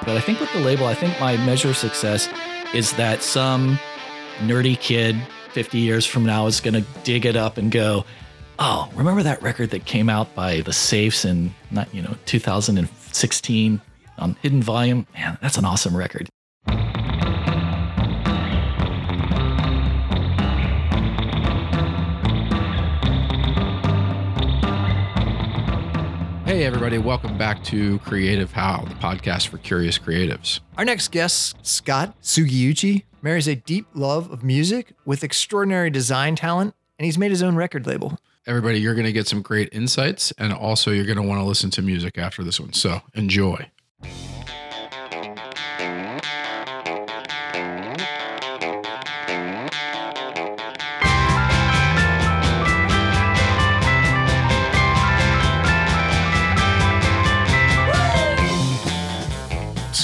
But I think with the label, I think my measure of success is that some nerdy kid 50 years from now is going to dig it up and go, "Oh, remember that record that came out by the Safes in not, you know, 2016 on Hidden Volume? Man, that's an awesome record." Hey, everybody, welcome back to Creative How, the podcast for curious creatives. Our next guest, Scott Sugiuchi, marries a deep love of music with extraordinary design talent, and he's made his own record label. Everybody, you're going to get some great insights, and also you're going to want to listen to music after this one. So enjoy.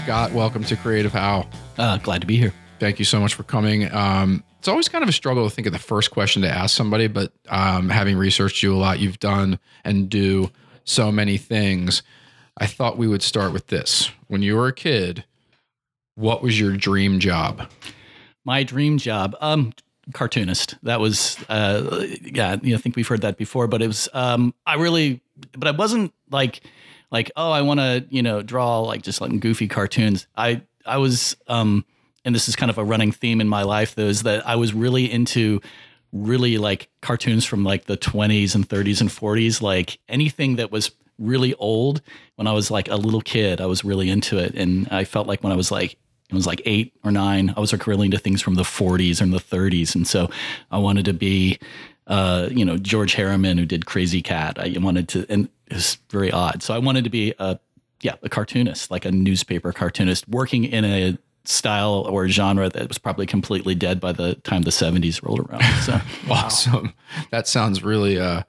Scott, welcome to Creative How. Uh, glad to be here. Thank you so much for coming. Um, it's always kind of a struggle to think of the first question to ask somebody, but um, having researched you a lot, you've done and do so many things. I thought we would start with this. When you were a kid, what was your dream job? My dream job, um, cartoonist. That was, uh, yeah, you know, I think we've heard that before, but it was, um, I really, but I wasn't like, like, oh, I want to, you know, draw like just like goofy cartoons. I, I was, um, and this is kind of a running theme in my life, though, is that I was really into really like cartoons from like the 20s and 30s and 40s, like anything that was really old. When I was like a little kid, I was really into it, and I felt like when I was like it was like eight or nine, I was like really into things from the 40s and the 30s, and so I wanted to be. Uh, you know George Herriman, who did Krazy Kat. I wanted to, and it was very odd. So I wanted to be a, yeah, a cartoonist, like a newspaper cartoonist, working in a style or genre that was probably completely dead by the time the 70s rolled around. So awesome. That sounds really uh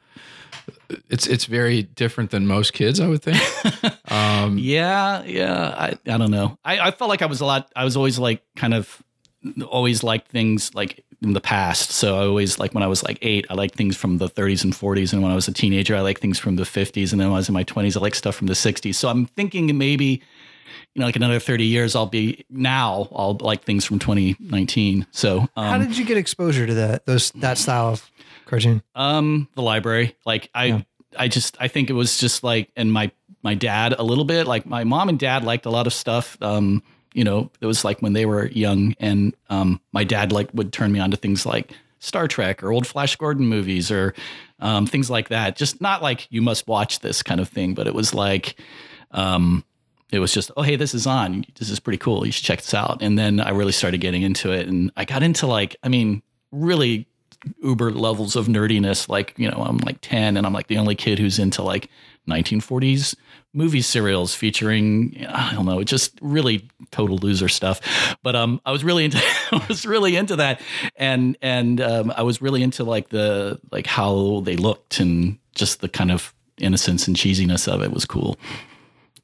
it's it's very different than most kids, I would think. Um Yeah, yeah. I, I don't know. I, I felt like I was a lot I was always like kind of always liked things like in the past. So I always like when I was like eight, I like things from the 30s and 40s. And when I was a teenager, I like things from the 50s. And then when I was in my 20s, I like stuff from the 60s. So I'm thinking maybe you know, like another 30 years, I'll be now, I'll like things from 2019. So, um, how did you get exposure to that, those, that style of cartoon? Um, the library, like I, yeah. I just, I think it was just like, and my, my dad a little bit, like my mom and dad liked a lot of stuff. Um, you know, it was like when they were young and, um, my dad like would turn me on to things like Star Trek or old Flash Gordon movies or, um, things like that. Just not like you must watch this kind of thing, but it was like, um, it was just, oh, hey, this is on. This is pretty cool. You should check this out. And then I really started getting into it. And I got into like, I mean, really uber levels of nerdiness. Like, you know, I'm like 10 and I'm like the only kid who's into like 1940s movie serials featuring, I don't know, just really total loser stuff. But um, I was really into, I was really into that. And, and um, I was really into like the, like how they looked and just the kind of innocence and cheesiness of it was cool.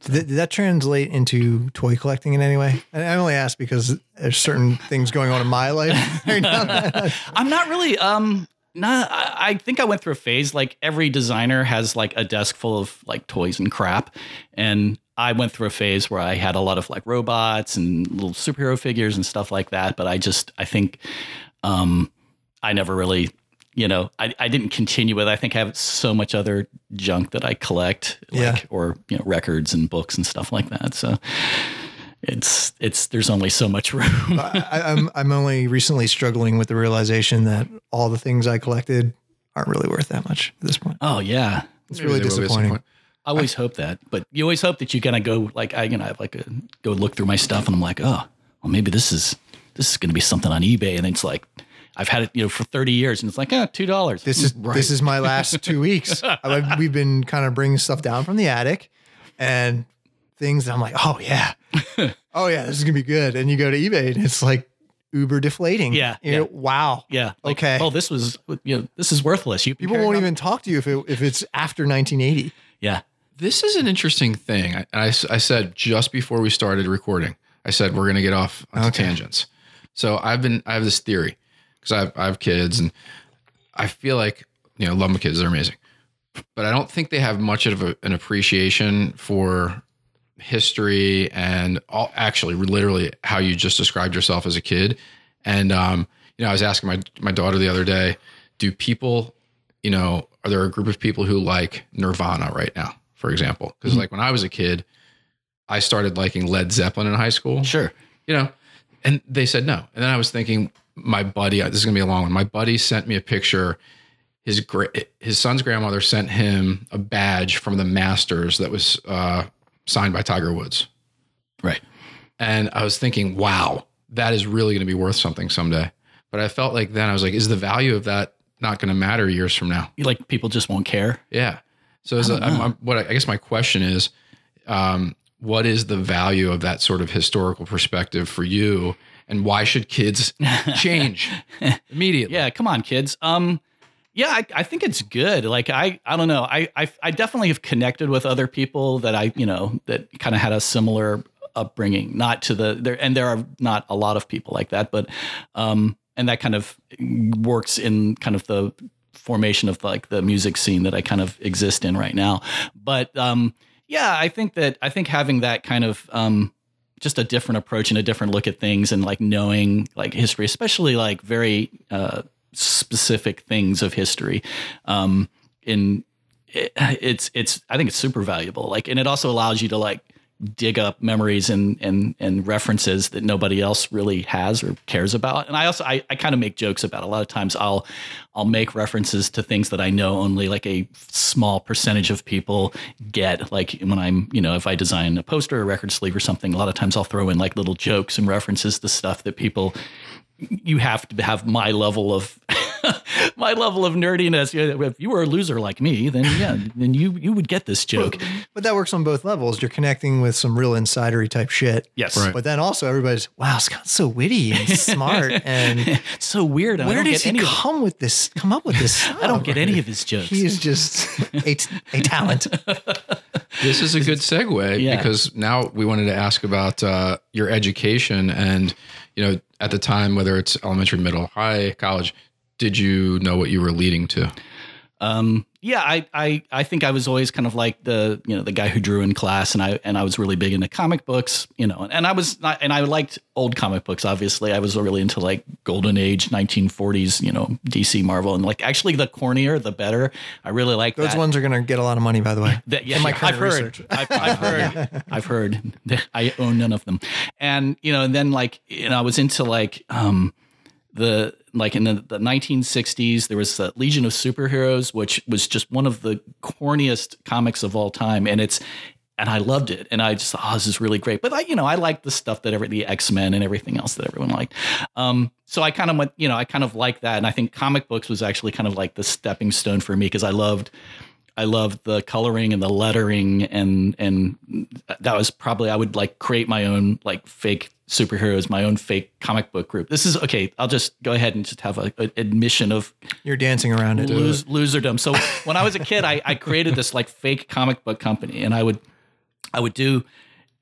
Did, did that translate into toy collecting in any way? I only ask because there's certain things going on in my life. I'm not really. Um, not. I, I think I went through a phase. Like every designer has like a desk full of like toys and crap, and I went through a phase where I had a lot of like robots and little superhero figures and stuff like that. But I just, I think, um, I never really you know, I, I didn't continue with. It. I think I have so much other junk that I collect, like yeah. or you know, records and books and stuff like that. So it's it's there's only so much room. I, I'm I'm only recently struggling with the realization that all the things I collected aren't really worth that much at this point. Oh yeah, it's really disappointing. I always I, hope that, but you always hope that you kind of go like I you know I have like a go look through my stuff and I'm like oh well maybe this is this is going to be something on eBay and it's like I've had it, you know, for 30 years and it's like, ah, two dollars. This is right. this is my last two weeks. we've been kind of bringing stuff down from the attic and things that I'm like, oh yeah. oh yeah, this is gonna be good. And you go to eBay and it's like uber deflating. Yeah. You yeah. Know, wow. Yeah. Like, okay. Oh, this was you know, this is worthless. You people won't even talk to you if it, if it's after 1980. Yeah. This is an interesting thing. I, I, I said just before we started recording, I said we're gonna get off on okay. tangents. So I've been I have this theory because I have, I have kids and I feel like, you know, love my kids. They're amazing. But I don't think they have much of a, an appreciation for history and all actually literally how you just described yourself as a kid. And um, you know, I was asking my my daughter the other day, do people, you know, are there a group of people who like Nirvana right now, for example? Because Mhm. like when I was a kid, I started liking Led Zeppelin in high school Sure. you know, and they said no. And then I was thinking, my buddy, this is gonna be a long one. My buddy sent me a picture. His his son's grandmother sent him a badge from the Masters that was uh, signed by Tiger Woods. Right. And I was thinking, wow, that is really gonna be worth something someday. But I felt like then I was like, is the value of that not gonna matter years from now? Like people just won't care. Yeah. So I a, I'm. I'm, what I, I guess my question is, um, what is the value of that sort of historical perspective for you, and why should kids change immediately? Yeah, come on, kids. Um, yeah, I, I think it's good. Like I, I don't know. I, I, I definitely have connected with other people that I, you know, that kind of had a similar upbringing. Not to the there, and there are not a lot of people like that, but, um, and that kind of works in kind of the formation of like the music scene that I kind of exist in right now. But um, yeah, I think that I think having that kind of um, just a different approach and a different look at things and like knowing like history, especially like very uh, specific things of history. Um, in it, it's it's I think it's super valuable. Like, and it also allows you to like dig up memories and and and references that nobody else really has or cares about. And I also I, I kind of make jokes about. it. A lot of times I'll I'll make references to things that I know only like a small percentage of people get. Like when I'm you know if I design a poster or record sleeve or something, a lot of times I'll throw in like little jokes and references to stuff that people you have to have my level of my level of nerdiness. If you were a loser like me, then yeah, then you you would get this joke. But that works on both levels. You're connecting with some real insidery type shit. Yes, Right. But then also everybody's, wow, Scott's so witty and smart. And it's so weird. and I where don't does get he any of- come with this, come up with this? I don't get any of his jokes. He is just a, a talent. This is a good segue Yeah. because now we wanted to ask about uh, your education and you know at the time whether it's elementary, middle, high, college. Did you know what you were leading to? Um, yeah, I, I, I think I was always kind of like the, you know, the guy who drew in class and I, and I was really big into comic books, you know, and I was not, and I liked old comic books. Obviously I was really into like golden age 1940s, you know, DC Marvel and like actually the cornier, the better. I really like Those that. ones are going to get a lot of money, by the way. That, yeah, In my I've heard, research. I've, I've heard, I've heard. I own none of them, and you know, and then like, you know, I was into like, um, the like in the, the 1960s, there was Legion of Superheroes, which was just one of the corniest comics of all time, and it's. And I loved it, and I just thought, oh, this is really great. But I, you know, I liked the stuff that every the X Men and everything else that everyone liked. Um, so I kind of went, you know, I kind of like that, and I think comic books was actually kind of like the stepping stone for me because I loved I loved the coloring and the lettering and and that was probably I would like create my own like fake superheroes, my own fake comic book group. This is okay. I'll just go ahead and just have a, a admission of You're dancing around it. lose, loserdom. So when I was a kid, I, I created this like fake comic book company, and I would I would do.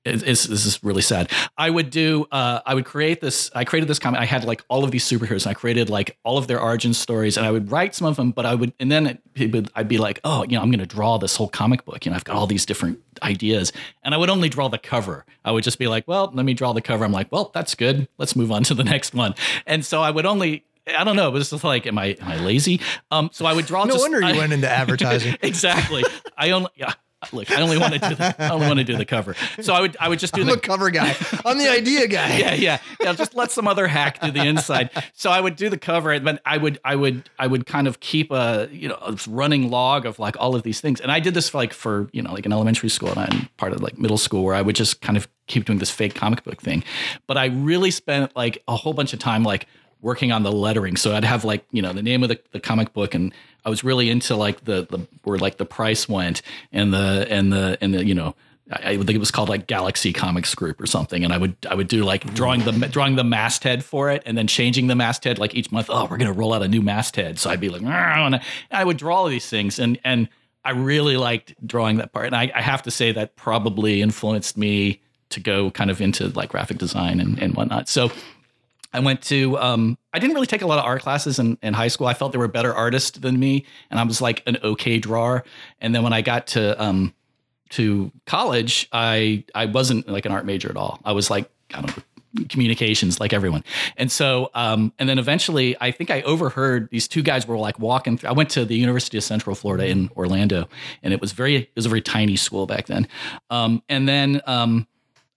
It's, it's, this is really sad. I would do. Uh, I would create this. I created this comic. I had like all of these superheroes. And I created like all of their origin stories, and I would write some of them. But I would, and then it, it would, I'd be like, oh, you know, I'm going to draw this whole comic book. You know, I've got all these different ideas, and I would only draw the cover. I would just be like, well, let me draw the cover. I'm like, well, that's good. Let's move on to the next one. And so I would only. I don't know. It was just like, am I am I lazy? Um, so I would draw. No just, wonder you I- went into advertising. exactly. I only yeah. Look, I only want to do the I only want to do the cover. So I would I would just do I'm the cover guy. I'm the idea guy. yeah, yeah, yeah. Just let some other hack do the inside. So I would do the cover, but I would, I would, I would kind of keep a, you know, a running log of like all of these things. And I did this for like for you know like in elementary school and I'm part of like middle school where I would just kind of keep doing this fake comic book thing. But I really spent like a whole bunch of time like working on the lettering. So I'd have like you know the name of the, the comic book and I was really into like the the where like the price went and the and the and the you know I, think it was called like Galaxy Comics Group or something, and I would I would do like drawing the drawing the masthead for it, and then changing the masthead like each month. Oh, we're gonna roll out a new masthead, so I'd be like, and I would draw all these things, and and I really liked drawing that part, and I, I have to say that probably influenced me to go kind of into like graphic design and, and whatnot. So I went to um, I didn't really take a lot of art classes in, in high school. I felt there were better artists than me, and I was like an okay drawer. And then when I got to um, to college, I I wasn't like an art major at all. I was like I don't know communications like everyone. And so, um, and then eventually, I think I overheard these two guys were like walking. Through, I went to the University of Central Florida in Orlando, and it was very, it was a very tiny school back then. Um, and then um,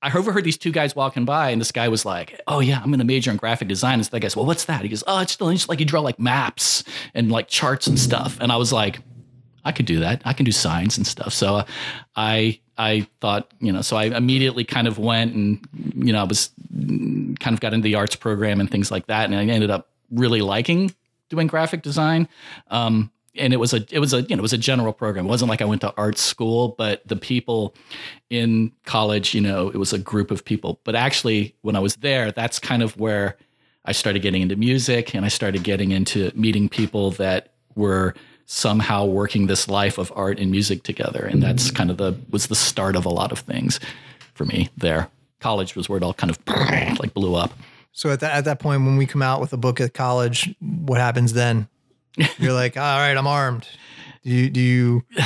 I overheard these two guys walking by, and this guy was like, "Oh yeah, I'm going to major in graphic design." And so the goes, "Well, what's that?" He goes, "Oh, it's just like you draw like maps and like charts and stuff." And I was like, "I could do that. I can do signs and stuff." So uh, I I thought, you know, so I immediately kind of went and, you know, I was kind of got into the arts program and things like that. And I ended up really liking doing graphic design. Um, and it was a it was a you know it was a general program. It wasn't like I went to art school, but the people in college, you know, it was a group of people. But actually, when I was there, that's kind of where I started getting into music, and I started getting into meeting people that were somehow working this life of art and music together. And that's mm-hmm. kind of the was the start of a lot of things for me there. College was where it all kind of like blew up. So at that at that point, when we come out with a book at college, what happens then? You're like, all right, I'm armed. Do you do you?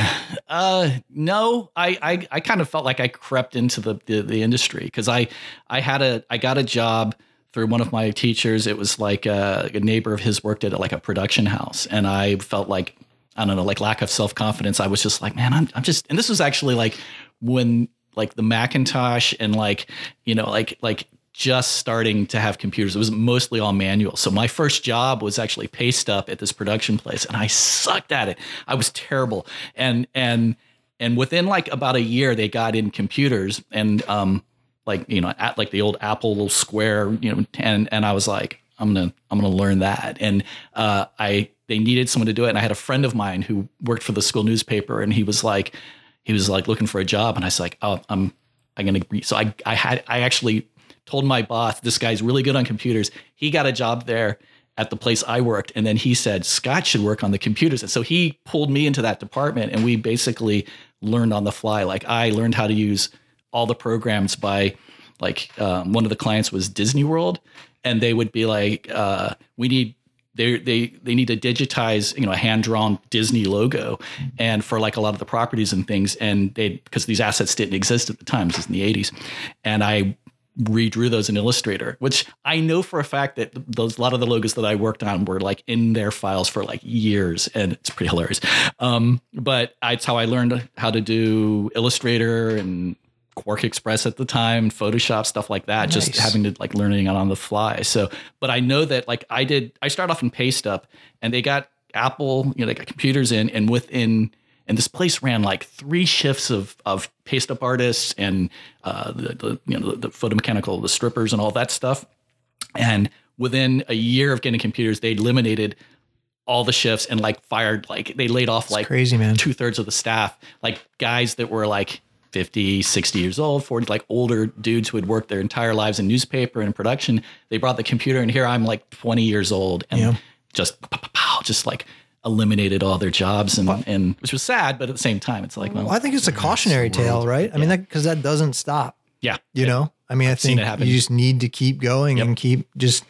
Uh, no, I, I I kind of felt like I crept into the the, the industry because I I had a I got a job through one of my teachers. It was like a, a neighbor of his worked at like a production house, and I felt like I don't know, like lack of self confidence. I was just like, man, I'm, I'm just, and this was actually like when like the Macintosh and like, you know, like, like just starting to have computers. It was mostly all manual. So my first job was actually paste up at this production place and I sucked at it. I was terrible. And, and, and within like about a year, they got in computers and, um, like, you know, at like the old Apple little square, you know, and, and I was like, I'm gonna I'm gonna learn that. And uh, I they needed someone to do it. And I had a friend of mine who worked for the school newspaper, and he was like, he was like looking for a job, and I was like, oh, I'm I'm gonna. Be. So I I had I actually told my boss this guy's really good on computers. He got a job there at the place I worked, and then he said Scott should work on the computers, and so he pulled me into that department, and we basically learned on the fly. Like I learned how to use all the programs by like um, one of the clients was Disney World, and they would be like, uh, "We need." They, they they need to digitize you know a hand drawn Disney logo, and for like a lot of the properties and things, and they because these assets didn't exist at the time, this is in the '80s, and I redrew those in Illustrator, which I know for a fact that those a lot of the logos that I worked on were like in their files for like years, and it's pretty hilarious. Um, but it's how I learned how to do Illustrator and QuarkXPress at the time, Photoshop, stuff like that, nice. just having to like learning it on the fly. So, but I know that like I did, I started off in Paste Up and they got Apple, you know, they got computers in and within, and this place ran like three shifts of, of Paste Up artists and uh, the, the, you know, the, the photomechanical, the strippers and all that stuff. And within a year of getting computers, they eliminated all the shifts and like fired, like they laid off like crazy, man. two thirds of the staff, like guys that were like, 50, 60 years old, 40, like older dudes who had worked their entire lives in newspaper and production. They brought the computer, and here I'm like 20 years old and yeah. just, just like eliminated all their jobs, and, and which was sad, but at the same time, it's like, well, well I think it's a cautionary tale, right? I yeah. mean, that because that doesn't stop. Yeah. You know, I mean, I think you just need to keep going yep. and keep just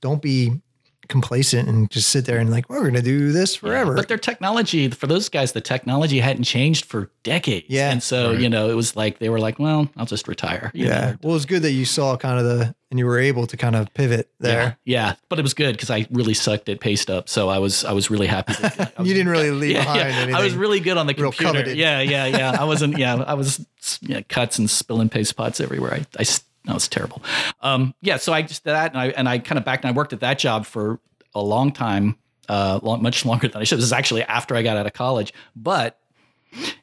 don't be complacent and just sit there and like we're going to do this forever. Yeah, but their technology for those guys, the technology hadn't changed for decades. Yeah, and so right. you know it was like they were like, well, I'll just retire. yeah. Know? Well, it's good that you saw kind of the and you were able to kind of pivot there. Yeah, yeah. but it was good because I really sucked at paste up, so I was I was really happy. Was, you didn't really leave yeah, behind yeah. I was really good on the computer. Yeah, yeah, yeah. I wasn't. Yeah, I was yeah, cuts and spilling paste pots everywhere. I, I that was terrible. Um, yeah, so I just did that, and I and I kind of back and I worked at that job for a long time, uh, long, much longer than I should. This is actually after I got out of college, but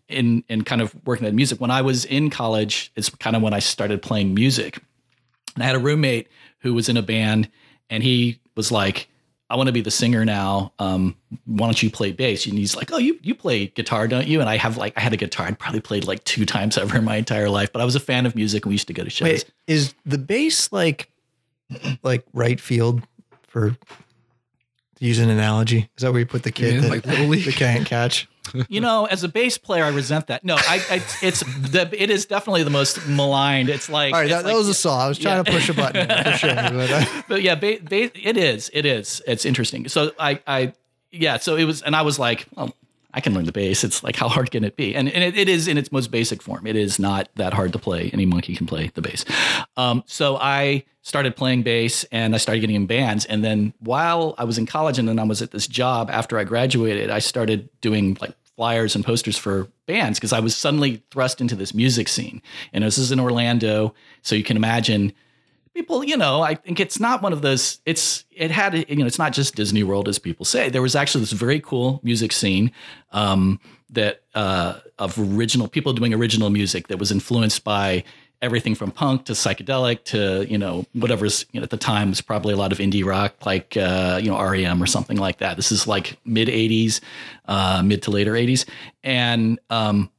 in in kind of working at music. When I was in college, it's kind of when I started playing music. And I had a roommate who was in a band, and he was like, "I want to be the singer now. Um, why don't you play bass?" And he's like, "Oh, you you play guitar, don't you?" And I have like I had a guitar. I'd probably played like two times ever in my entire life, but I was a fan of music, and we used to go to shows. Wait, is the bass like like right field for use an analogy. Is that where you put the kid that, like little league? the can't catch? You know, as a bass player, I resent that. No, I, I it's the it is definitely the most maligned. It's like all right, that, like, was a saw. I was trying yeah. to push a button for sure, but, uh, but yeah, ba- ba- it is. It is. It's interesting. So I I yeah. So it was, and I was like, well, I can learn the bass. It's like, how hard can it be? And, and it, it is in its most basic form. It is not that hard to play. Any monkey can play the bass. Um, so I started playing bass and I started getting in bands. And then while I was in college and then I was at this job after I graduated, I started doing like flyers and posters for bands because I was suddenly thrust into this music scene. And this is in Orlando. So you can imagine people, you know, I think it's not one of those. It's it had you know, it's not just Disney World as people say. There was actually this very cool music scene um, that uh, of original people doing original music that was influenced by everything from punk to psychedelic to you know whatever's you know, at the time was probably a lot of indie rock like uh, you know REM or something like that. This is like mid '80s, uh, mid to later '80s, and um,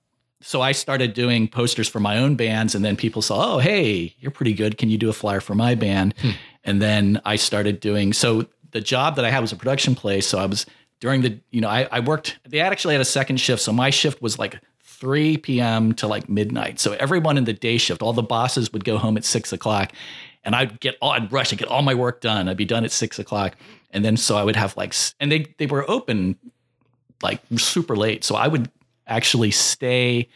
so I started doing posters for my own bands, and then people saw, oh, hey, you're pretty good. Can you do a flyer for my band? Hmm. And then I started doing. So the job that I had was a production place. So I was during the, you know, I, I worked. They actually had a second shift, so my shift was like 3 p.m. to like midnight. So everyone in the day shift, all the bosses would go home at six o'clock, and I'd get all, I'd rush, I'd get all my work done. I'd be done at six o'clock, and then so I would have like, and they they were open like super late, so I would actually stay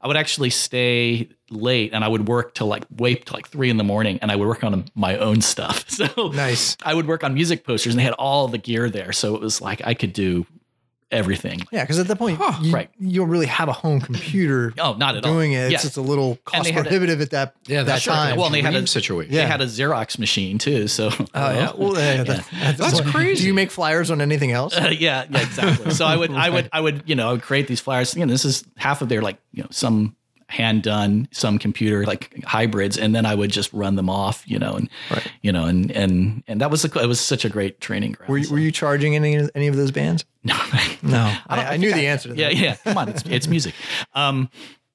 I would actually stay late and I would work till like wait till like three in the morning and I would work on my own stuff. So nice. I would work on music posters and they had all the gear there. So it was like I could do everything. Yeah, because at that point, huh, you, right. you don't really have a home computer. oh, not at doing all. Doing it, it's just a little cost prohibitive a, at that yeah, that sure. time. Well, they had a situation. Yeah. They had a Xerox machine too. So oh yeah, well yeah, that, that's, that's crazy. Do you make flyers on anything else? Uh, yeah, yeah, exactly. So I would, I would, I would, you know, I would create these flyers. You know, this is half of their like, you know, some hand done, some computer like hybrids, and then I would just run them off, you know, and right. you know, and and and that was a, it was such a great training ground. Were you, so. were you charging any any of those bands? No, no, I, I, I knew the answer. to yeah, that. Yeah, come on, it's, it's music. Um,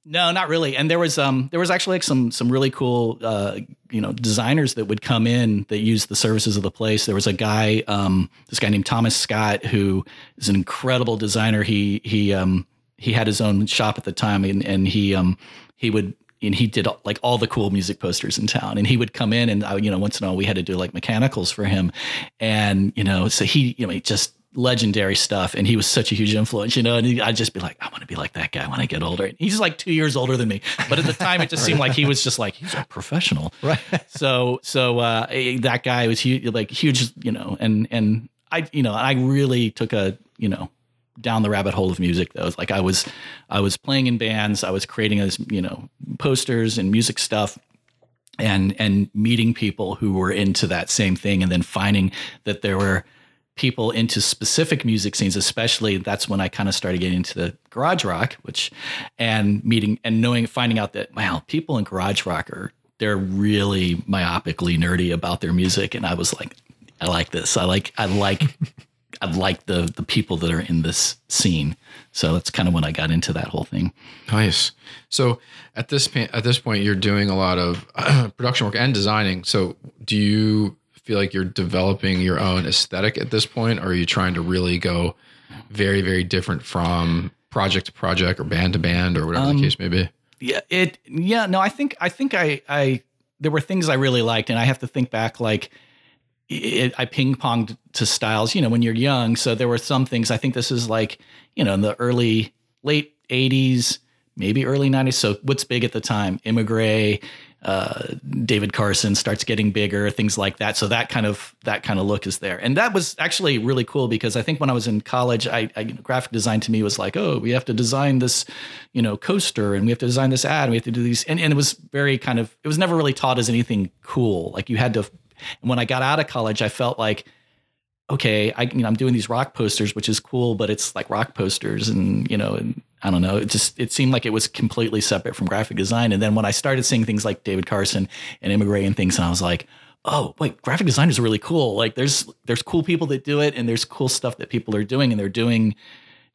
no, not really. And there was um there was actually like some some really cool uh you know designers that would come in that used the services of the place. There was a guy um this guy named Thomas Scott who is an incredible designer. He he um he had his own shop at the time and and he um he would and he did like all the cool music posters in town. And he would come in and uh, you know once in a while we had to do like mechanicals for him. And you know so he you know he just legendary stuff and he was such a huge influence you know? And he, i'd just be like i want to be like that guy when i get older. And he's like two years older than me. But at the time it just seemed like he was just like he's a professional. Right. So so uh eh, that guy was huge like huge you know? And and i you know i really took a you know down the rabbit hole of music though. Like I was I was playing in bands, I was creating as, you know, posters and music stuff and and meeting people who were into that same thing and then finding that there were people into specific music scenes especially that's when I kind of started getting into the garage rock which and meeting and knowing finding out that wow people in garage rock are they're really myopically nerdy about their music and I was like I like this I like I like I like the the people that are in this scene. So that's kind of when I got into that whole thing. Nice. So at this point, at this point, you're doing a lot of production work and designing. So do you feel like you're developing your own aesthetic at this point, or are you trying to really go very very different from project to project or band to band or whatever um, the case may be? Yeah. It. Yeah. No. I think I think I I there were things I really liked, and I have to think back like it, I ping ponged to styles, you know, when you're young. So there were some things. I think this is like, you know, in the early, late '80s, maybe early '90s. So what's big at the time? Emigre, uh, David Carson starts getting bigger, things like that. So that kind of that kind of look is there, and that was actually really cool because I think when I was in college, I, I graphic design to me was like, oh, we have to design this, you know, coaster, and we have to design this ad, and we have to do these, and, and it was very kind of it was never really taught as anything cool. Like you had to and when I got out of college, I felt like, okay, I, you know, I'm doing these rock posters, which is cool, but it's like rock posters and, you know, and I don't know. It just, it seemed like it was completely separate from graphic design. And then when I started seeing things like David Carson and Emigre and things, and I was like, oh, wait, graphic design is really cool. Like there's, there's cool people that do it and there's cool stuff that people are doing and they're doing,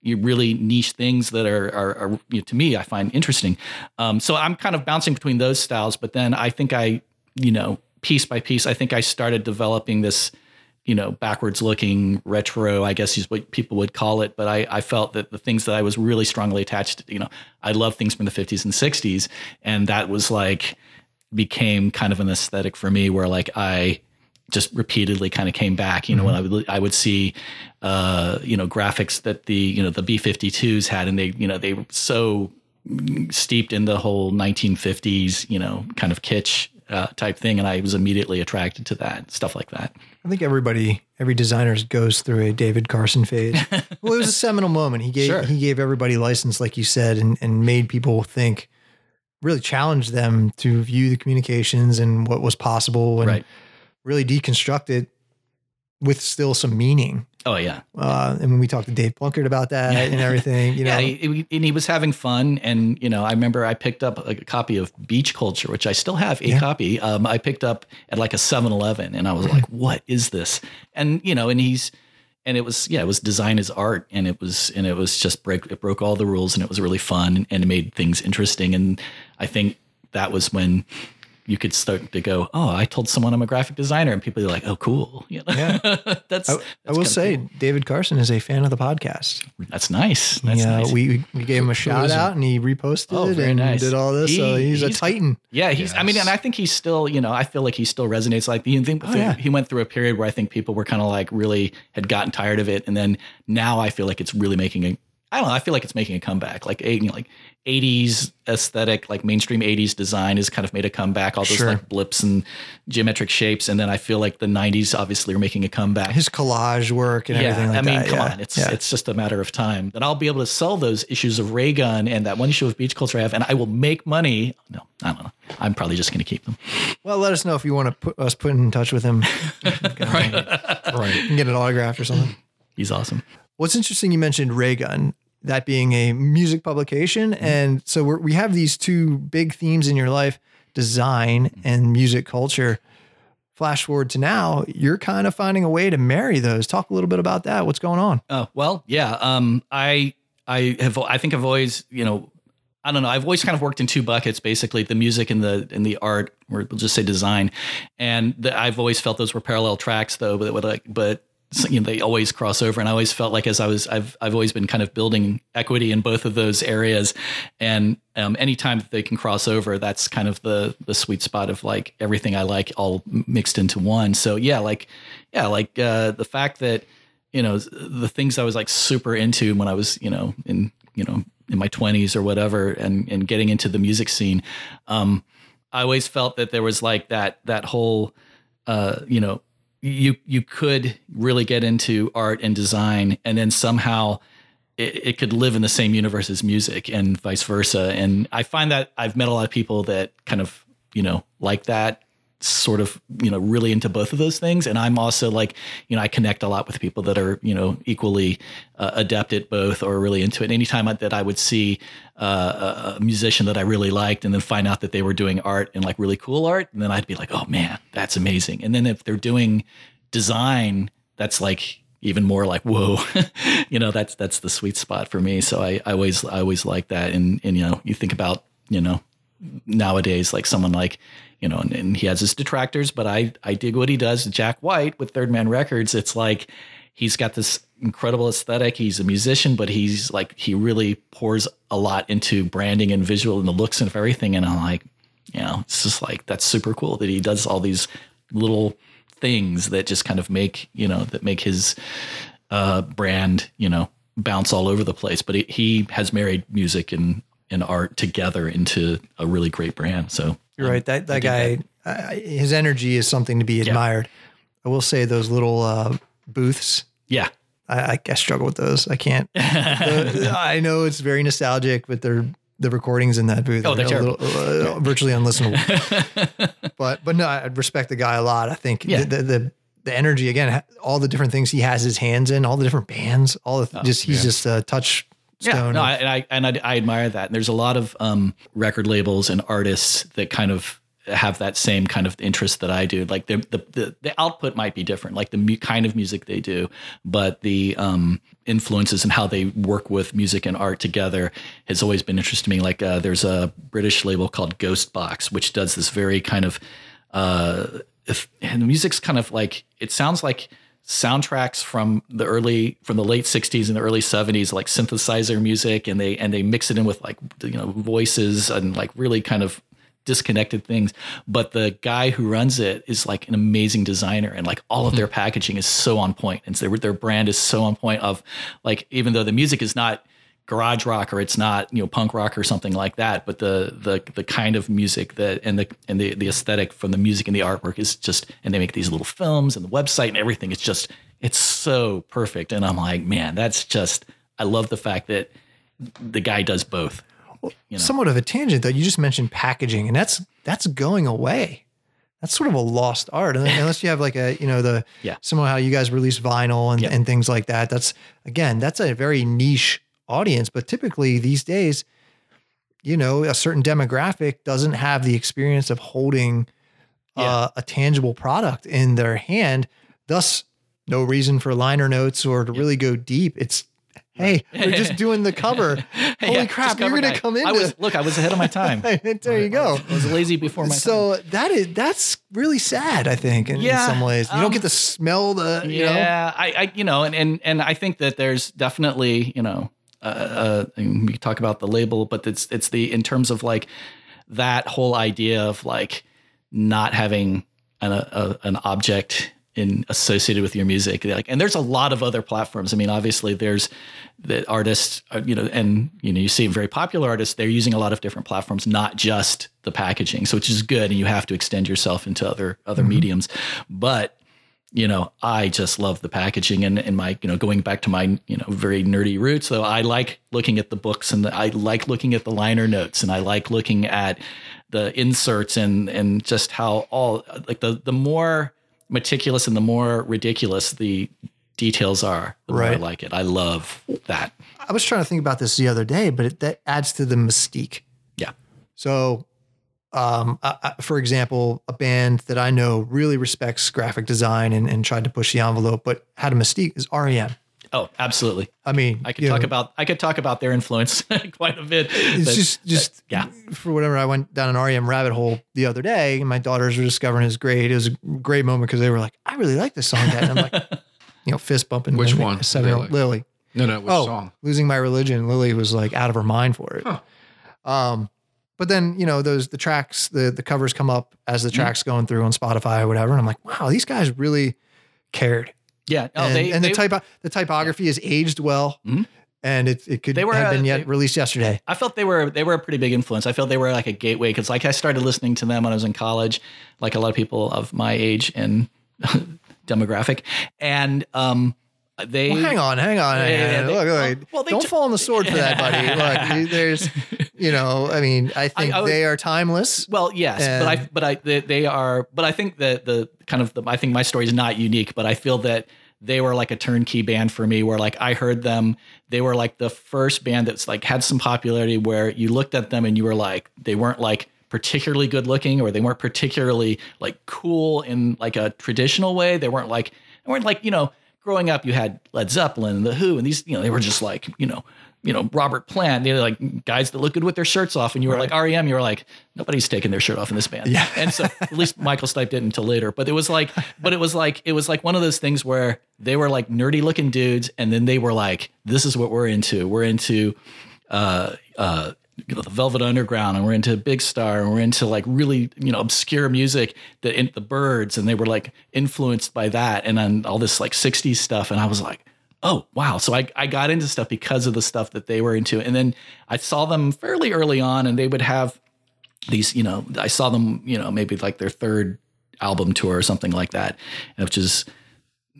you really niche things that are, are, are you know, to me, I find interesting. Um, so I'm kind of bouncing between those styles, but then I think I, you know, piece by piece, I think I started developing this, you know, backwards looking retro, I guess is what people would call it. But I, I felt that the things that I was really strongly attached to, you know, I love things from the 50s and 60s. And that was like, became kind of an aesthetic for me where like I just repeatedly kind of came back. You know, when I would I would see, uh, you know, graphics that the you know the B 52s had, and they you know they were so steeped in the whole 1950s you know kind of kitsch uh, type thing, and I was immediately attracted to that stuff like that. I think everybody, every designer goes through a David Carson phase. well, it was a seminal moment. He gave Sure. he gave everybody license, like you said, and and made people think, really challenged them to view the communications and what was possible, and Right. really deconstruct it with still some meaning. Oh yeah. Uh, and when we talked to Dave Plunkett about that and everything, you know, yeah, he, and he was having fun, and you know, I remember I picked up a copy of Beach Culture, which I still have a Yeah. copy. Um, I picked up at like a 7-Eleven, and I was like, "What is this?" And you know, and he's, and it was yeah, it was design as art, and it was, and it was just break, it broke all the rules, and it was really fun, and it made things interesting, and I think that was when you could start to go, "Oh, I told someone I'm a graphic designer," and people are like, "Oh, cool." You know? Yeah. that's, I, I will say cool. David Carson is a fan of the podcast. that's nice. That's yeah, nice. we we gave him a shout out and he reposted Oh, very and nice. did all this. so He- he's a titan. Yeah, he's. I mean, and I think he's still. You know, I feel like he still resonates. Like the thing, Oh, yeah. he went through a period where I think people were kind of like really had gotten tired of it, and then now I feel like it's really making a. I don't know. I feel like it's making a comeback. Like you know, like '80s aesthetic, like mainstream '80s design has kind of made a comeback. All those Sure. like blips and geometric shapes, and then I feel like the '90s obviously are making a comeback. His collage work and everything like I mean, that. come yeah. on, it's yeah. it's just a matter of time. Then I'll be able to sell those issues of Ray Gun and that one issue of Beach Culture I have, and I will make money. No, I don't know. I'm probably just going to keep them. well, let us know if you want to put us put in touch with him. Right. right. You can get an autograph or something. He's awesome. What's interesting, you mentioned Raygun, that being a music publication. Mm-hmm. And so we're, we have these two big themes in your life design Mm-hmm. and music culture. Flash forward to now, you're kind of finding a way to marry those. Talk a little bit about that. What's going on? Oh well, yeah. Um, I I have I think I've always you know I don't know I've always kind of worked in two buckets basically the music and the and the art or we'll just say design, and the, I've always felt those were parallel tracks though, but but like but so, you know they always cross over, and I always felt like as I was I've I've always been kind of building equity in both of those areas, and um, anytime that they can cross over, that's kind of the the sweet spot of like everything I like all mixed into one. So yeah, like yeah, like uh, the fact that you know the things I was like super into when I was you know in you know in my 20s or whatever and and getting into the music scene um I always felt that there was like that that whole uh you know you you could really get into art and design and then somehow it, it could live in the same universe as music and vice versa. And I find that I've met a lot of people that kind of you know like that sort of you know really into both of those things. And i'm also like you know i connect a lot with people that are you know equally uh, adept at both or really into it. Anytime I- that i would see uh, a- a musician that i really liked and then find out that they were doing art and like really cool art and then i'd be like oh man that's amazing. And then if they're doing design that's like even more like whoa. You know that's that's the sweet spot for me. So i, I always i always like that. And and you know you think about you know nowadays like someone like you know and, and he has his detractors but i i dig what he does. Jack white with third man records it's like he's got this incredible aesthetic. He's a musician but he's like he really pours a lot into branding and visual and the looks and everything. And i'm like you know it's just like that's super cool that he does all these little things that just kind of make you know that make his uh brand you know bounce all over the place. But he, he has married music and and art together into a really great brand. So You're right. That that guy, I, his energy is something to be admired. I will say those little uh, booths. yeah I, I, I struggle with those. I can't. the- I know it's very nostalgic, but they're the recordings in that booth. Oh, are they're a little, uh, virtually unlistenable. but but no, I respect the guy a lot. I think Yeah. the, the the the energy again, all the different things he has his hands in, all the different bands, all the just he's yeah. just a touchstone. Yeah, no, of- I, and I and I, I admire that. And there's a lot of um, record labels and artists that kind of have that same kind of interest that I do. Like the the the, the output might be different, like the mu- kind of music they do, but the um, influences and how they work with music and art together has always been interesting to me. Like uh, there's a British label called Ghost Box, which does this very kind of uh, if, and the music's kind of like it sounds like soundtracks from the early from the late 60s and the early 70s like synthesizer music and they and they mix it in with like you know voices and like really kind of disconnected things. But the guy who runs it is like an amazing designer, and like all of their hmm. packaging is so on point, and so their their brand is so on point. Of like, even though the music is not garage rock or it's not you know punk rock or something like that but the the the kind of music that and the and the the aesthetic from the music and the artwork is just and they make these little films and the website and everything it's just it's so perfect and i'm like man that's just i love the fact that the guy does both you know? Somewhat of a tangent though. You just mentioned packaging, and that's that's going away. That's sort of a lost art, unless you have like a you know the Yeah. similar how you guys release vinyl and, Yeah. and things like that. That's again that's a very niche audience, but typically these days, you know, a certain demographic doesn't have the experience of holding uh, a tangible product in their hand. Thus, no reason for liner notes or to really go deep. It's hey, we're just doing the cover. Holy Yeah, crap, you're gonna come in. I was look i was ahead of my time there you go. i was lazy before my time So that is that's really sad, I think, in, in some ways. You um, don't get to smell the you know yeah, I, I, you know, and and and I think that there's definitely, you know, uh, uh, we talk about the label, but it's it's the in terms of like that whole idea of like not having an a, an object in associated with your music, like, and there's a lot of other platforms. I mean, obviously, there's the artists, uh, you know, and you know, you see very popular artists. They're using a lot of different platforms, not just the packaging. So, which is good, and you have to extend yourself into other other mediums, but you know, I just love the packaging and, and my, you know, going back to my, you know, very nerdy roots, though I like looking at the books and the, I like looking at the liner notes and I like looking at the inserts and, and just how all like the, the more meticulous and the more ridiculous the details are, the more I like it. I love that. I was trying to think about this the other day, but it, that adds to the mystique. Yeah. So, um, I, I- for example, a band that I know really respects graphic design and, and tried to push the envelope, but had a mystique is REM. Oh, absolutely. I mean, I could talk know, about, I could talk about their influence quite a bit. It's That- just, just yeah. For whatever, I went down an REM rabbit hole the other day, and my daughters were discovering it's great. It was a great moment because they were like, "I really like this song." Dad. And I'm like, you know, fist bumping. Which them, one? Seven year old Lily? Lily. No, no, which oh, song? losing my religion. Lily was like out of her mind for it. Huh. Um, but then you know those the tracks, the the covers come up as the Mm-hmm. tracks going through on Spotify or whatever, and I'm like, wow, these guys really cared. yeah. Oh, and they, and they, the typo the typography is aged well, Mhm. and it it could They were, have uh, been yet they- released yesterday. I felt they were they were a pretty big influence. I felt they were like a gateway because like I started listening to them when I was in college, like a lot of people of my age and demographic, and um, Uh, they Well, hang on, hang on. Hang yeah, on. they- look, well- look, well, they don't ju- fall on the sword for that, buddy. Look, there's, you know, I mean, I think I would- they are timeless. Well, yes, but I but I they, they are but I think that the kind of the, I think my story is not unique, but I feel that they were like a turnkey band for me where like I heard them they were like the first band that's like had some popularity where you looked at them and you were like they weren't like particularly good looking or they weren't particularly like cool in like a traditional way. They weren't like they weren't like, you know, growing up you had Led Zeppelin and the Who and these, you know, they were just like, you know, you know, Robert Plant, they're like guys that look good with their shirts off. And you were like REM, you were like, nobody's taking their shirt off in this band. Yeah. And so at least Michael Stipe didn't until later. But it was like, but it was like, it was like one of those things where they were like nerdy looking dudes. And then they were like, this is what we're into. We're into uh uh you know the Velvet Underground and we're into Big Star and we're into like really you know obscure music that in the Byrds and they were like influenced by that and then all this like 60s stuff and I was like oh wow. So I I got into stuff because of the stuff that they were into and then I saw them fairly early on and they would have these you know I saw them you know maybe like their third album tour or something like that which is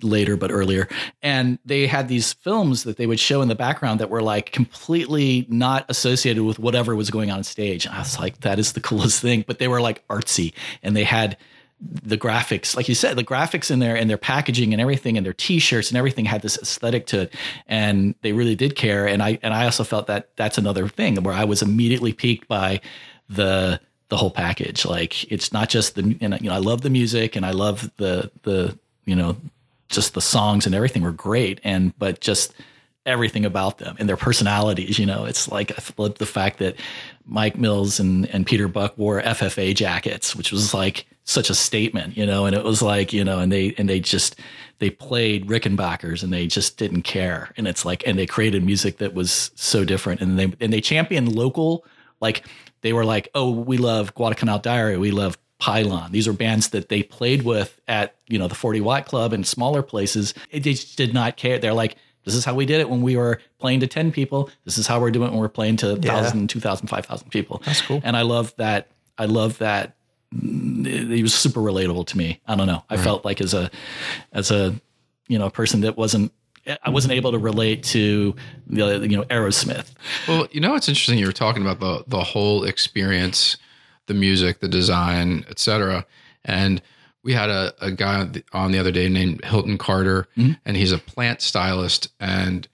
later but earlier. And they had these films that they would show in the background that were like completely not associated with whatever was going on stage. And i was like that is the coolest thing. But they were like artsy and they had the graphics like you said the graphics in there and their packaging and everything and their t-shirts and everything had this aesthetic to it and they really did care. And i and i also felt that that's another thing where i was immediately piqued by the the whole package. Like it's not just the and you know i love the music and i love the the you know just the songs and everything were great and but just everything about them and their personalities you know it's like the fact that mike mills and, and peter buck wore ffa jackets which was like such a statement you know and it was like you know and they and they just they played rickenbackers and they just didn't care. And it's like and they created music that was so different. And they and they championed local like they were like, oh, we love Guadalcanal Diary, we love Pylon. These are bands that they played with at you know the 40 Watt Club and smaller places. They just did not care. They're like, this is how we did it when we were playing to 10 people. This is how we're doing it when we're playing to 1,000, 2,000, 5,000 people. That's cool. And I love that. I love that. He was super relatable to me. I don't know. I felt like as a, as a, you know, person that wasn't, I wasn't able to relate to the, you know, Aerosmith. Well, you know, it's interesting. You were talking about the the whole experience, the music, the design, etc. And we had a, a guy on the, other day named Hilton Carter, and he's a plant stylist. And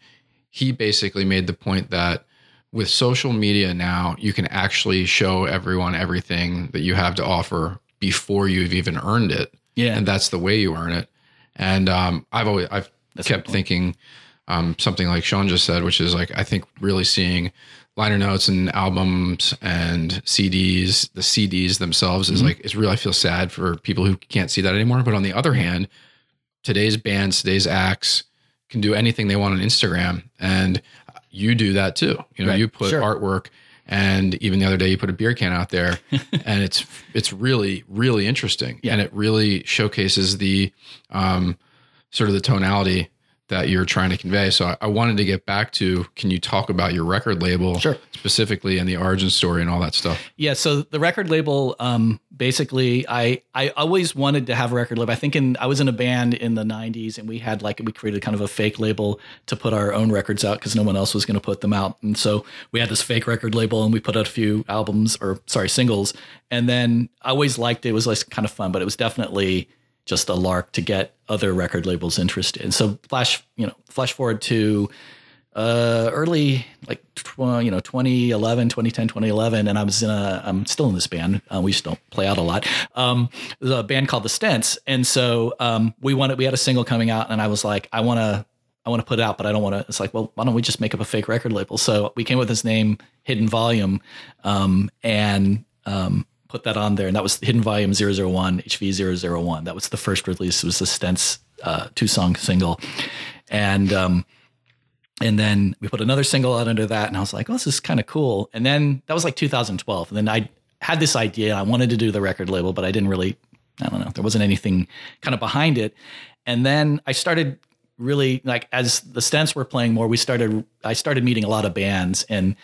he basically made the point that with social media now, you can actually show everyone everything that you have to offer before you've even earned it. Yeah. And that's the way you earn it. And um, I've always I've a kept thinking um, something like Sean just said, which is like I think really seeing liner notes and albums and CDs, the CDs themselves Mm-hmm. is like it's really I feel sad for people who can't see that anymore. But on the other hand, today's bands, today's acts can do anything they want on Instagram, and you do that too. You know, Right. you put Sure. artwork. And even the other day, you put a beer can out there, and it's it's really really interesting, Yeah. and it really showcases the um, sort of the tonality that you're trying to convey. So I, I wanted to get back to can you talk about your record label Sure. specifically and the origin story and all that stuff? Yeah, so the record label, um, basically, I I always wanted to have a record label. I think in I was in a band in the '90s, and we had like we created kind of a fake label to put our own records out because no one else was going to put them out, and so we had this fake record label, and we put out a few albums or sorry singles, and then I always liked it. It was like kind of fun, but it was definitely just a lark to get other record labels interested. So flash, you know, flash forward to uh early like tw- you know 2011 2010 2011 and i was in a i'm still in this band. Uh, we just don't play out a lot. Um a band called the stents. And so um we wanted we had a single coming out and i was like i want to i want to put it out but i don't want to it's like well why don't we just make up a fake record label? So we came with this name hidden volume. Um and um put that on there and that was hidden volume 001 hv 001 that was the first release. It was the stents uh two song single. And um and then we put another single out under that and i was like oh this is kind of cool. And then that was like 2012 and then i had this idea. I wanted to do the record label but i didn't really i don't know there wasn't anything kind of behind it. And then i started really like as the stents were playing more we started i started meeting a lot of bands and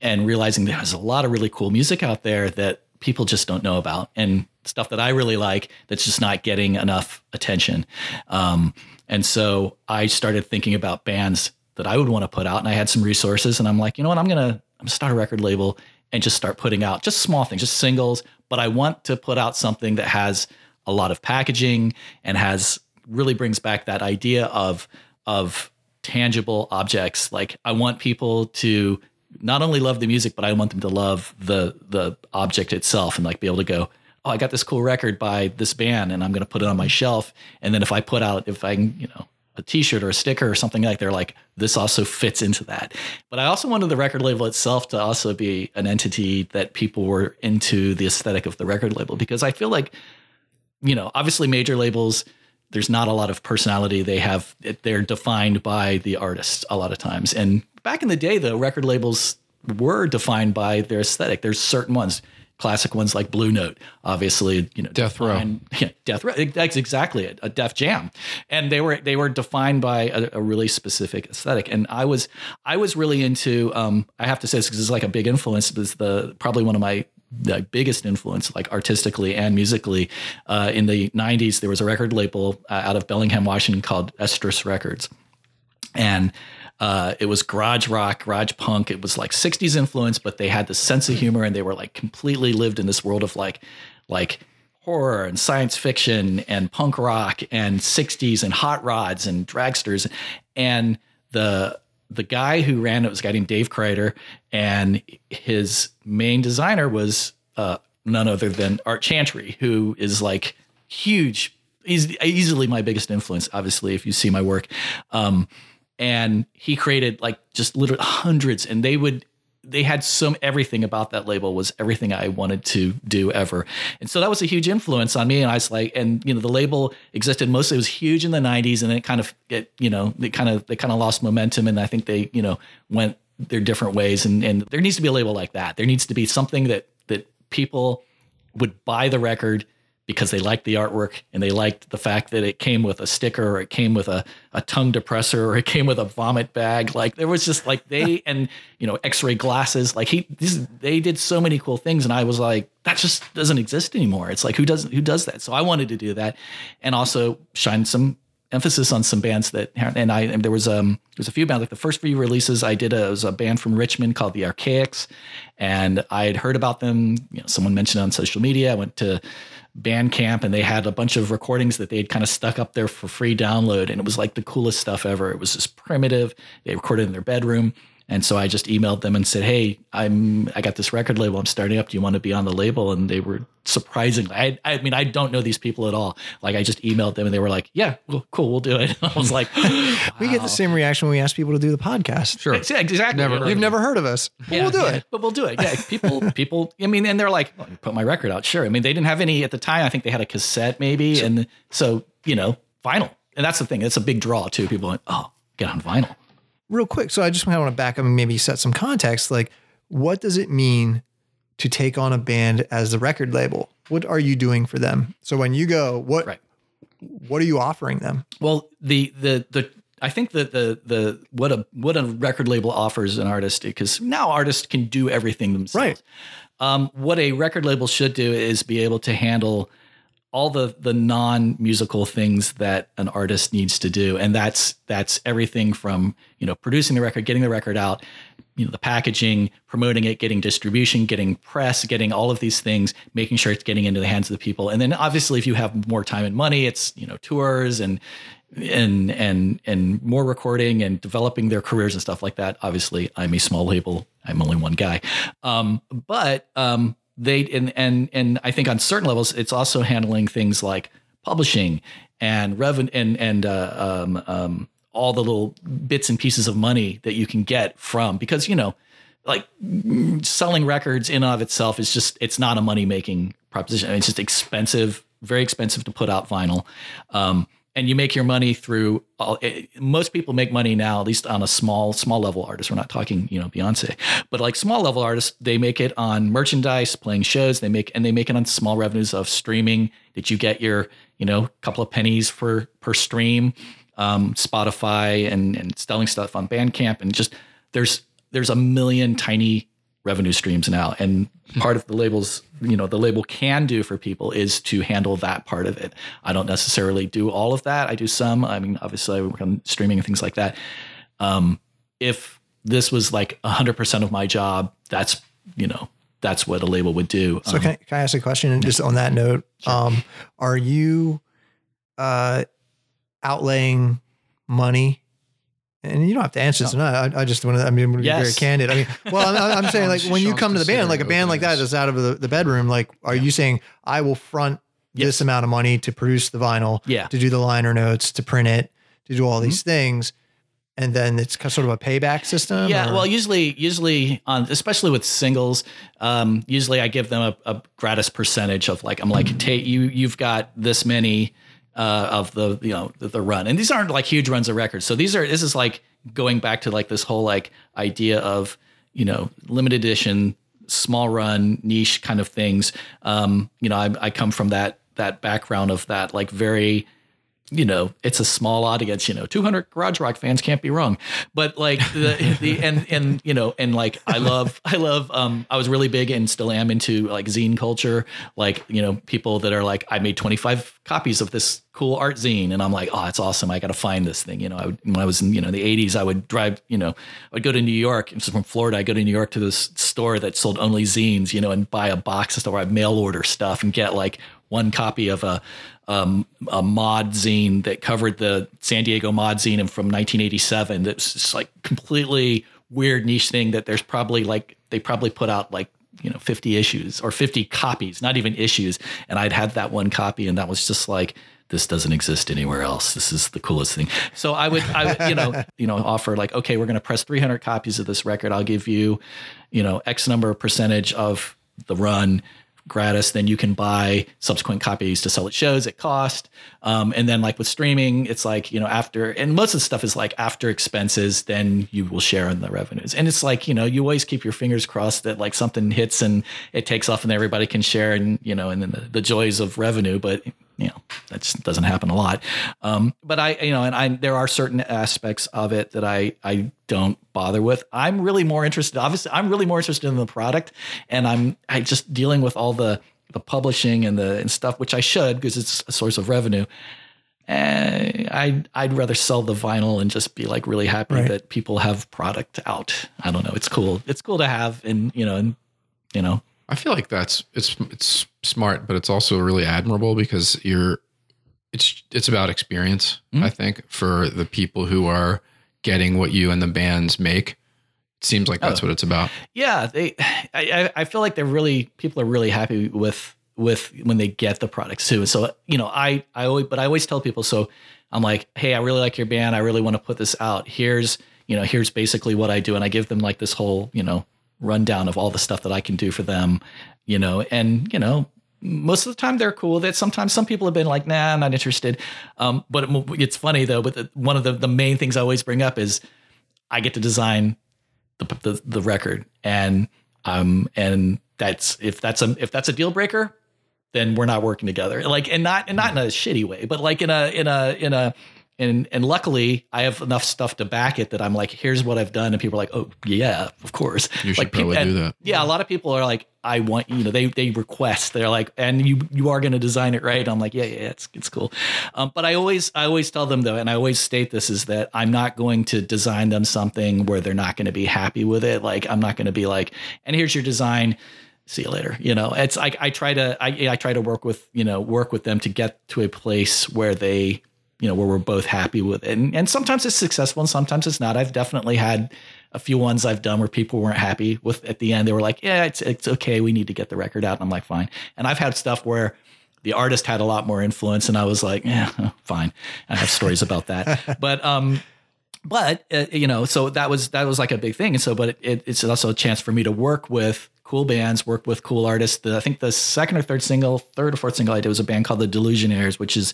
and realizing there was a lot of really cool music out there that people just don't know about and stuff that I really like that's just not getting enough attention. Um, and so I started thinking about bands that I would want to put out and I had some resources and I'm like, you know what, I'm to I'm gonna start a record label and just start putting out just small things, just singles, but I want to put out something that has a lot of packaging and has really brings back that idea of of tangible objects. Like I want people to not only love the music, but I want them to love the the object itself and like be able to go, oh, I got this cool record by this band, and I'm going to put it on my shelf. And then if I put out, if I can, you know, a T-shirt or a sticker or something like, they're like, this also fits into that. But I also wanted the record label itself to also be an entity that people were into the aesthetic of the record label because I feel like, you know, obviously major labels there's not a lot of personality. They have they're defined by the artist a lot of times. And back in the day, the record labels were defined by their aesthetic. There's certain ones, classic ones like Blue Note, obviously, you know, Death Row. Yeah, Death Row. That's exactly it. A Def Jam, and they were they were defined by a, a really specific aesthetic. And I was I was really into. Um, I have to say this because it's like a big influence. It was the probably one of my the biggest influence, like artistically and musically. Uh, in the '90s, there was a record label uh, out of Bellingham, Washington, called Estrus Records, and uh, it was garage rock, garage punk. It was like '60s influence, but they had this sense of humor, and they were like completely lived in this world of like, like horror and science fiction and punk rock and '60s and hot rods and dragsters, and the the guy who ran it was a guy named Dave Crider, and his main designer was uh, none other than Art Chantry, who is like huge. He's easily my biggest influence, obviously, if you see my work. Um, and he created like just literally hundreds, and they would they had some everything about that label was everything I wanted to do ever. And so that was a huge influence on me. And I was like, and you know, the label existed mostly, it was huge in the nineties and then it kind of it, you know, they kind of they kind of lost momentum. And I think they, you know, went their different ways, and and there needs to be a label like that. There needs to be something that that people would buy the record because they liked the artwork and they liked the fact that it came with a sticker or it came with a, a tongue depressor or it came with a vomit bag. Like there was just like they and you know x-ray glasses. Like he these, they did so many cool things and I was like that just doesn't exist anymore. It's like who doesn't who does that? So I wanted to do that and also shine some emphasis on some bands that and I and there was um there was a few bands like the first few releases I did a, was a band from Richmond called the Archaics and I had heard about them you know someone mentioned on social media. I went to Bandcamp and they had a bunch of recordings that they had kind of stuck up there for free download and it was like the coolest stuff ever. It was just primitive. They recorded in their bedroom and so I just emailed them and said, "Hey, I'm I got this record label I'm starting up. Do you want to be on the label?" And they were surprisingly. I I mean I don't know these people at all. Like I just emailed them and they were like, "Yeah, well, cool, we'll do it." I was like, wow. We get the same reaction when we ask people to do the podcast. Sure. Yeah, exactly. Never Like, They've never heard of us. But yeah, we'll do yeah, it. But we'll do it. Yeah. People, people, I mean, and they're like, well, put my record out. Sure. I mean, they didn't have any at the time. I think they had a cassette maybe. And so, you know, vinyl. And that's the thing. It's a big draw too. People like, oh, get on vinyl. Real quick. So I just kind of want to back up and maybe set some context. Like, what does it mean to take on a band as the record label? What are you doing for them? So when you go, what Right. what are you offering them? Well, the, the, the, I think that the the what a what a record label offers an artist because now artists can do everything themselves. Right. Um, what a record label should do is be able to handle all the the non musical things that an artist needs to do, and that's that's everything from you know producing the record, getting the record out, you know the packaging, promoting it, getting distribution, getting press, getting all of these things, making sure it's getting into the hands of the people, and then obviously if you have more time and money, it's you know tours and and and and more recording and developing their careers and stuff like that. Obviously, I'm a small label. I'm only one guy, um, but um, they and and and I think on certain levels, it's also handling things like publishing and revenue and and uh, um, um, all the little bits and pieces of money that you can get from because you know like selling records in and of itself is just it's not a money making proposition. I mean, it's just expensive, very expensive to put out vinyl. Um, and you make your money through all, it, most people make money now, at least on a small, small level artist. We're not talking, you know, Beyonce, but like small level artists, they make it on merchandise, playing shows. They make, and they make it on small revenues of streaming that you get your, you know, couple of pennies for per stream, um, Spotify and, and selling stuff on Bandcamp. And just there's, there's a million tiny revenue streams now. And part of the labels, you know, the label can do for people is to handle that part of it. I don't necessarily do all of that. I do some. I mean, obviously, I work on streaming and things like that. Um, if this was like 100% of my job, that's, you know, that's what a label would do. So Um, can, can I ask a question? And just on that note, um, are you uh, outlaying money? And you don't have to answer this not. I, I just want to. I mean, be very candid. I mean, well, I'm, I'm saying like when you come to the band, like a band like that that's out of the, the bedroom. Like, are you saying I will front this amount of money to produce the vinyl, yeah. to do the liner notes, to print it, to do all Mm-hmm. these things, and then it's sort of a payback system? Yeah, or- well, usually, usually on especially with singles, um, usually I give them a, a gratis percentage of like I'm like, take you, you've got this many uh, of the you know the, the run, and these aren't like huge runs of records. So these are this is like going back to like this whole like idea of you know limited edition, small run, niche kind of things. Um, you know, I, I come from that that background of that like very you know, it's a small audience, you know, 200 garage rock fans can't be wrong. But like the, the, and, and, you know, and like, I love, I love, um, I was really big and still am into like zine culture. Like, you know, people that are like, I made 25 copies of this cool art zine. And I'm like, oh, it's awesome. I got to find this thing. You know, I would, when I was in, you know, the 80s, I would drive, you know, I would go to New York. This is from Florida. I go to New York to this store that sold only zines, you know, and buy a box of stuff where I mail order stuff and get like one copy of a, um, a mod zine that covered the San Diego mod zine from 1987. That's just like completely weird niche thing that there's probably like they probably put out like you know 50 issues or 50 copies, not even issues. And I'd had that one copy, and that was just like this doesn't exist anywhere else. This is the coolest thing. So I would, I would, you know, you know, offer like, okay, we're going to press 300 copies of this record. I'll give you, you know, X number of percentage of the run gratis, then you can buy subsequent copies to sell at shows at cost. Um, and then like with streaming, it's like, you know, after, and most of the stuff is like after expenses, then you will share in the revenues. And it's like, you know, you always keep your fingers crossed that like something hits and it takes off and everybody can share and, you know, and then the, the joys of revenue. But you know that just doesn't happen a lot um, but i you know and i there are certain aspects of it that i i don't bother with i'm really more interested obviously i'm really more interested in the product and i'm i just dealing with all the the publishing and the and stuff which i should because it's a source of revenue and I'd, I'd rather sell the vinyl and just be like really happy Right. that people have product out. I don't know. It's cool. It's cool to have and, you know, and, you know, I feel like that's it's it's smart, but it's also really admirable because you're it's it's about experience. Mhm. I think for the people who are getting what you and the bands make, it seems like that's Oh. what it's about. yeah they I, I feel like they're really people are really happy with with when they get the products too so you know i i always but i always tell people so i'm like hey i really like your band i really want to put this out here's you know here's basically what i do and i give them like this whole you know rundown of all the stuff that i can do for them you know and you know most of the time they're cool That. Sometimes some people have been like, nah, I'm not interested. Um, but it, it's funny though, but the, one of the, the main things I always bring up is I get to design the, the, the record and, um, and that's, if that's a, if that's a deal breaker, then we're not working together. Like, and not, and not in a shitty way, but like in a, in a, in a, and and luckily I have enough stuff to back it that I'm like, here's what I've done, and people are like, oh yeah, of course. You should like probably do that. Yeah, a lot of people are like, I want you know they they request. They're like, and you you are going to design it right. I'm like, yeah, yeah, it's it's cool. Um, but I always I always tell them though, and I always state this is that I'm not going to design them something where they're not going to be happy with it. Like I'm not going to be like, and here's your design. See you later. You know, it's like I try to I I try to work with you know work with them to get to a place where they you know where we're both happy with it. And and sometimes it's successful and sometimes it's not. I've definitely had a few ones I've done where people weren't happy with at the end. They were like, "Yeah, it's it's okay. We need to get the record out." And I'm like, "Fine." And I've had stuff where the artist had a lot more influence, and I was like, "Yeah, fine." I have stories about that, but um, but uh, you know, so that was that was like a big thing. And so, but it, it's also a chance for me to work with cool bands, worked with cool artists. The, I think the second or third single, third or fourth single I did was a band called the Delusionaires, which is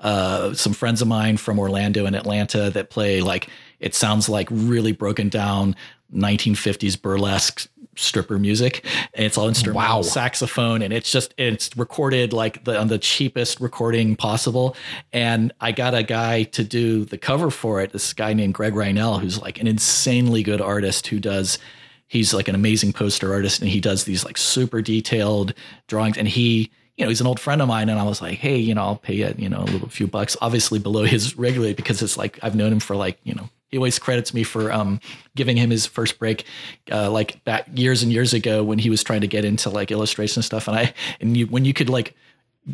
uh, some friends of mine from Orlando and Atlanta that play like it sounds like really broken down 1950s burlesque stripper music and it's all instrumental Wow. saxophone and it's just it's recorded like the on the cheapest recording possible and i got a guy to do the cover for it this guy named greg reinell who's like an insanely good artist who does he's like an amazing poster artist and he does these like super detailed drawings and he you know he's an old friend of mine and i was like hey you know i'll pay you you know a little few bucks obviously below his regular because it's like i've known him for like you know he always credits me for um, giving him his first break, uh, like back years and years ago when he was trying to get into like illustration stuff. And I and you when you could like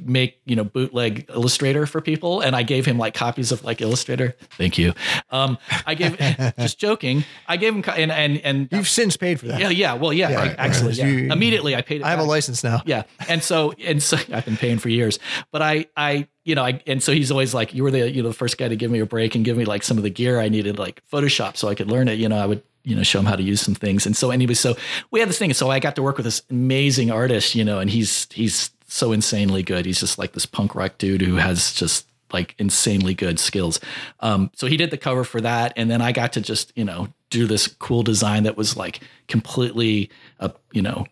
make you know bootleg Illustrator for people, and I gave him like copies of like Illustrator. Thank you. Um, I gave just joking. I gave him co- and and and You've since paid for that. yeah yeah well yeah, Yeah, I- right. excellent yeah. You- immediately I paid it. I have a license now. yeah and so and so i've been paying for years but i i you know i and so he's always like you were the you know the first guy to give me a break and give me like some of the gear i needed like photoshop so i could learn it you know i would you know show him how to use some things and so anyway so we had this thing so i got to work with this amazing artist you know and he's he's so insanely good. He's just like this punk rock dude who has just like insanely good skills. Um so he did the cover for that and then i got to just you know do this cool design that was like completely uh, you know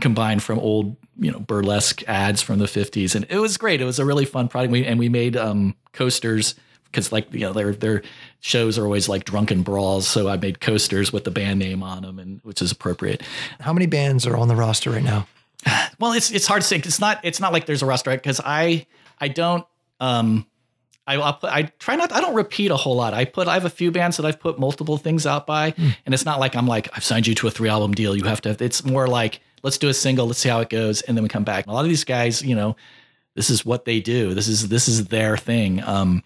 combined from old you know burlesque ads from the 50s and it was great. It was a really fun product. We, and we made um coasters because like you know their their shows are always like drunken brawls so i made coasters with the band name on them and which is appropriate. How many bands are on the roster right now? Well it's it's hard to say. it's not it's not like there's a roster because i i don't um I, I'll put, I try not. I don't repeat a whole lot. I put. I have a few bands that I've put multiple things out by, and it's not like I'm like I've signed you to a three album deal. You have to. It's more like let's do a single. Let's see how it goes, and then we come back. A lot of these guys, you know, this is what they do. This is this is their thing. Um,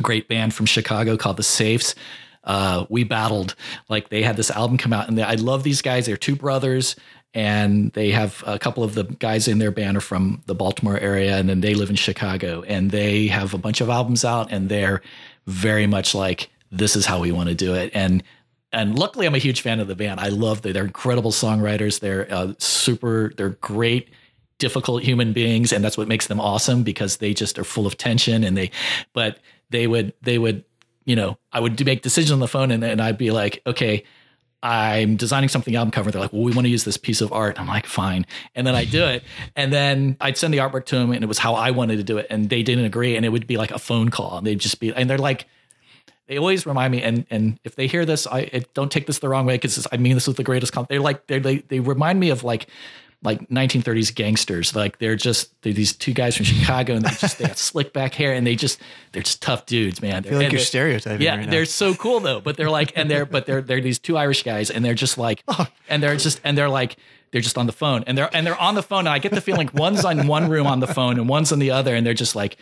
great band from Chicago called the Safes. Uh, we battled like they had this album come out, and they, I love these guys. They're two brothers, and they have a couple of the guys in their band are from the Baltimore area, and then they live in Chicago, and they have a bunch of albums out, and they're very much like this is how we want to do it, and and luckily I'm a huge fan of the band. I love that they're incredible songwriters. They're uh, super. They're great difficult human beings and that's what makes them awesome because they just are full of tension and they but they would they would you know i would make decisions on the phone and, and i'd be like okay i'm designing something album cover. They're like well we want to use this piece of art. I'm like fine. And then i do it and then i'd send the artwork to them and it was how i wanted to do it and they didn't agree and it would be like a phone call. And they'd just be and they're like they always remind me and and if they hear this i it, don't take this the wrong way because i mean this with the greatest comp they're like they're, they they remind me of like like 1930s gangsters. Like they're just they're these two guys from Chicago, and they just they have slick back hair, and they just they're just tough dudes, man. I feel like you're they're- stereotyping. yeah, right they're so cool though. But they're like, and they're but they're they're these two Irish guys, and they're just like, Oh. and they're just and they're like. They're just on the phone, and they're and they're on the phone, and I get the feeling one's on one room on the phone, and one's on the other, and they're just like,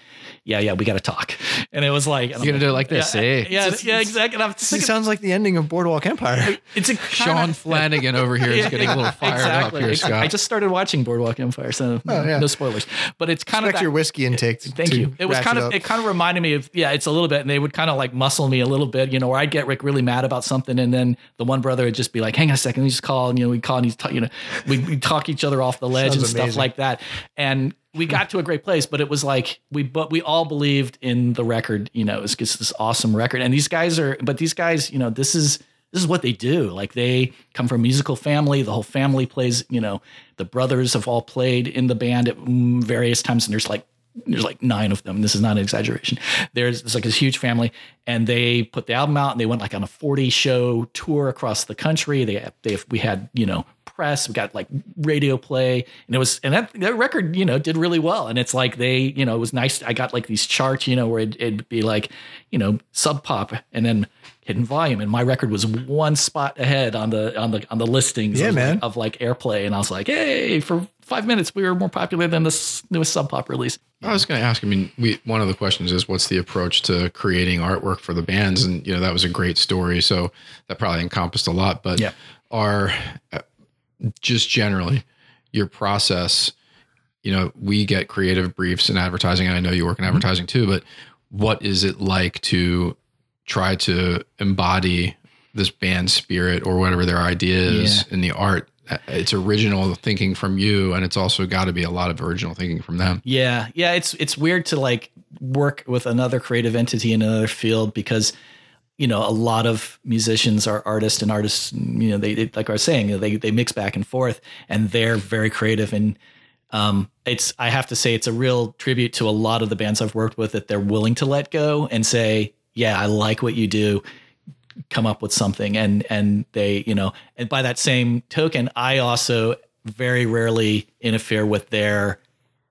"Yeah, yeah, we got to talk." And it was like, You're gonna do it like this, yeah, eh? yeah, yeah, exactly. And I'm It sounds like the ending of Boardwalk Empire. it's a Sean kinda- Flanagan over here is getting a little fired exactly. up here, Scott. I just started watching Boardwalk Empire, so Oh, yeah. no spoilers. But it's kind of Expect that, your whiskey intake. to- Thank you. It was ratchet kind of up. it kind of reminded me of yeah, it's a little bit, and they would kind of like muscle me a little bit, you know, where I'd get like really mad about something, and then the one brother would just be like, "Hang on a second, let me just call," and you know, we call and he's ta- you know, we we talk each other off the ledge Sounds and stuff amazing. like that, and we got to a great place, but it was like we but we all believed in the record, you know, it's just this awesome record, and these guys are, but these guys, you know, this is this is what they do. Like they come from a musical family. The whole family plays. You know, the brothers have all played in the band at various times, and there's like there's like nine of them. This is not an exaggeration. There's, there's like this huge family, and they put the album out, and they went like on a 40 show tour across the country. They they we had you know press, we got like radio play, and it was and that that record you know did really well. And it's like they you know it was nice. I got like these charts you know where it'd, it'd be like you know sub pop, and then hidden volume and my record was one spot ahead on the on the on the listings Yeah, of, man. Like, of like airplay and i was like hey for five minutes we were more popular than this newest sub pop release I was going to ask. I mean, we one of the questions is what's the approach to creating artwork for the bands, and you know that was a great story. So that probably encompassed a lot. But Yeah. are just generally your process. You know, we get creative briefs in advertising, and I know you work in advertising too. But what is it like to try to embody this band spirit or whatever their idea is in the art? Uh, It's original thinking from you, and it's also got to be a lot of original thinking from them. Yeah, yeah, it's it's weird to like work with another creative entity in another field because you know a lot of musicians are artists and artists you know they, they like I was saying you know, they they mix back and forth and they're very creative. And um it's I have to say it's a real tribute to a lot of the bands I've worked with that they're willing to let go and say yeah I like what you do. Come up with something. And and they you know and by that same token I also very rarely interfere with their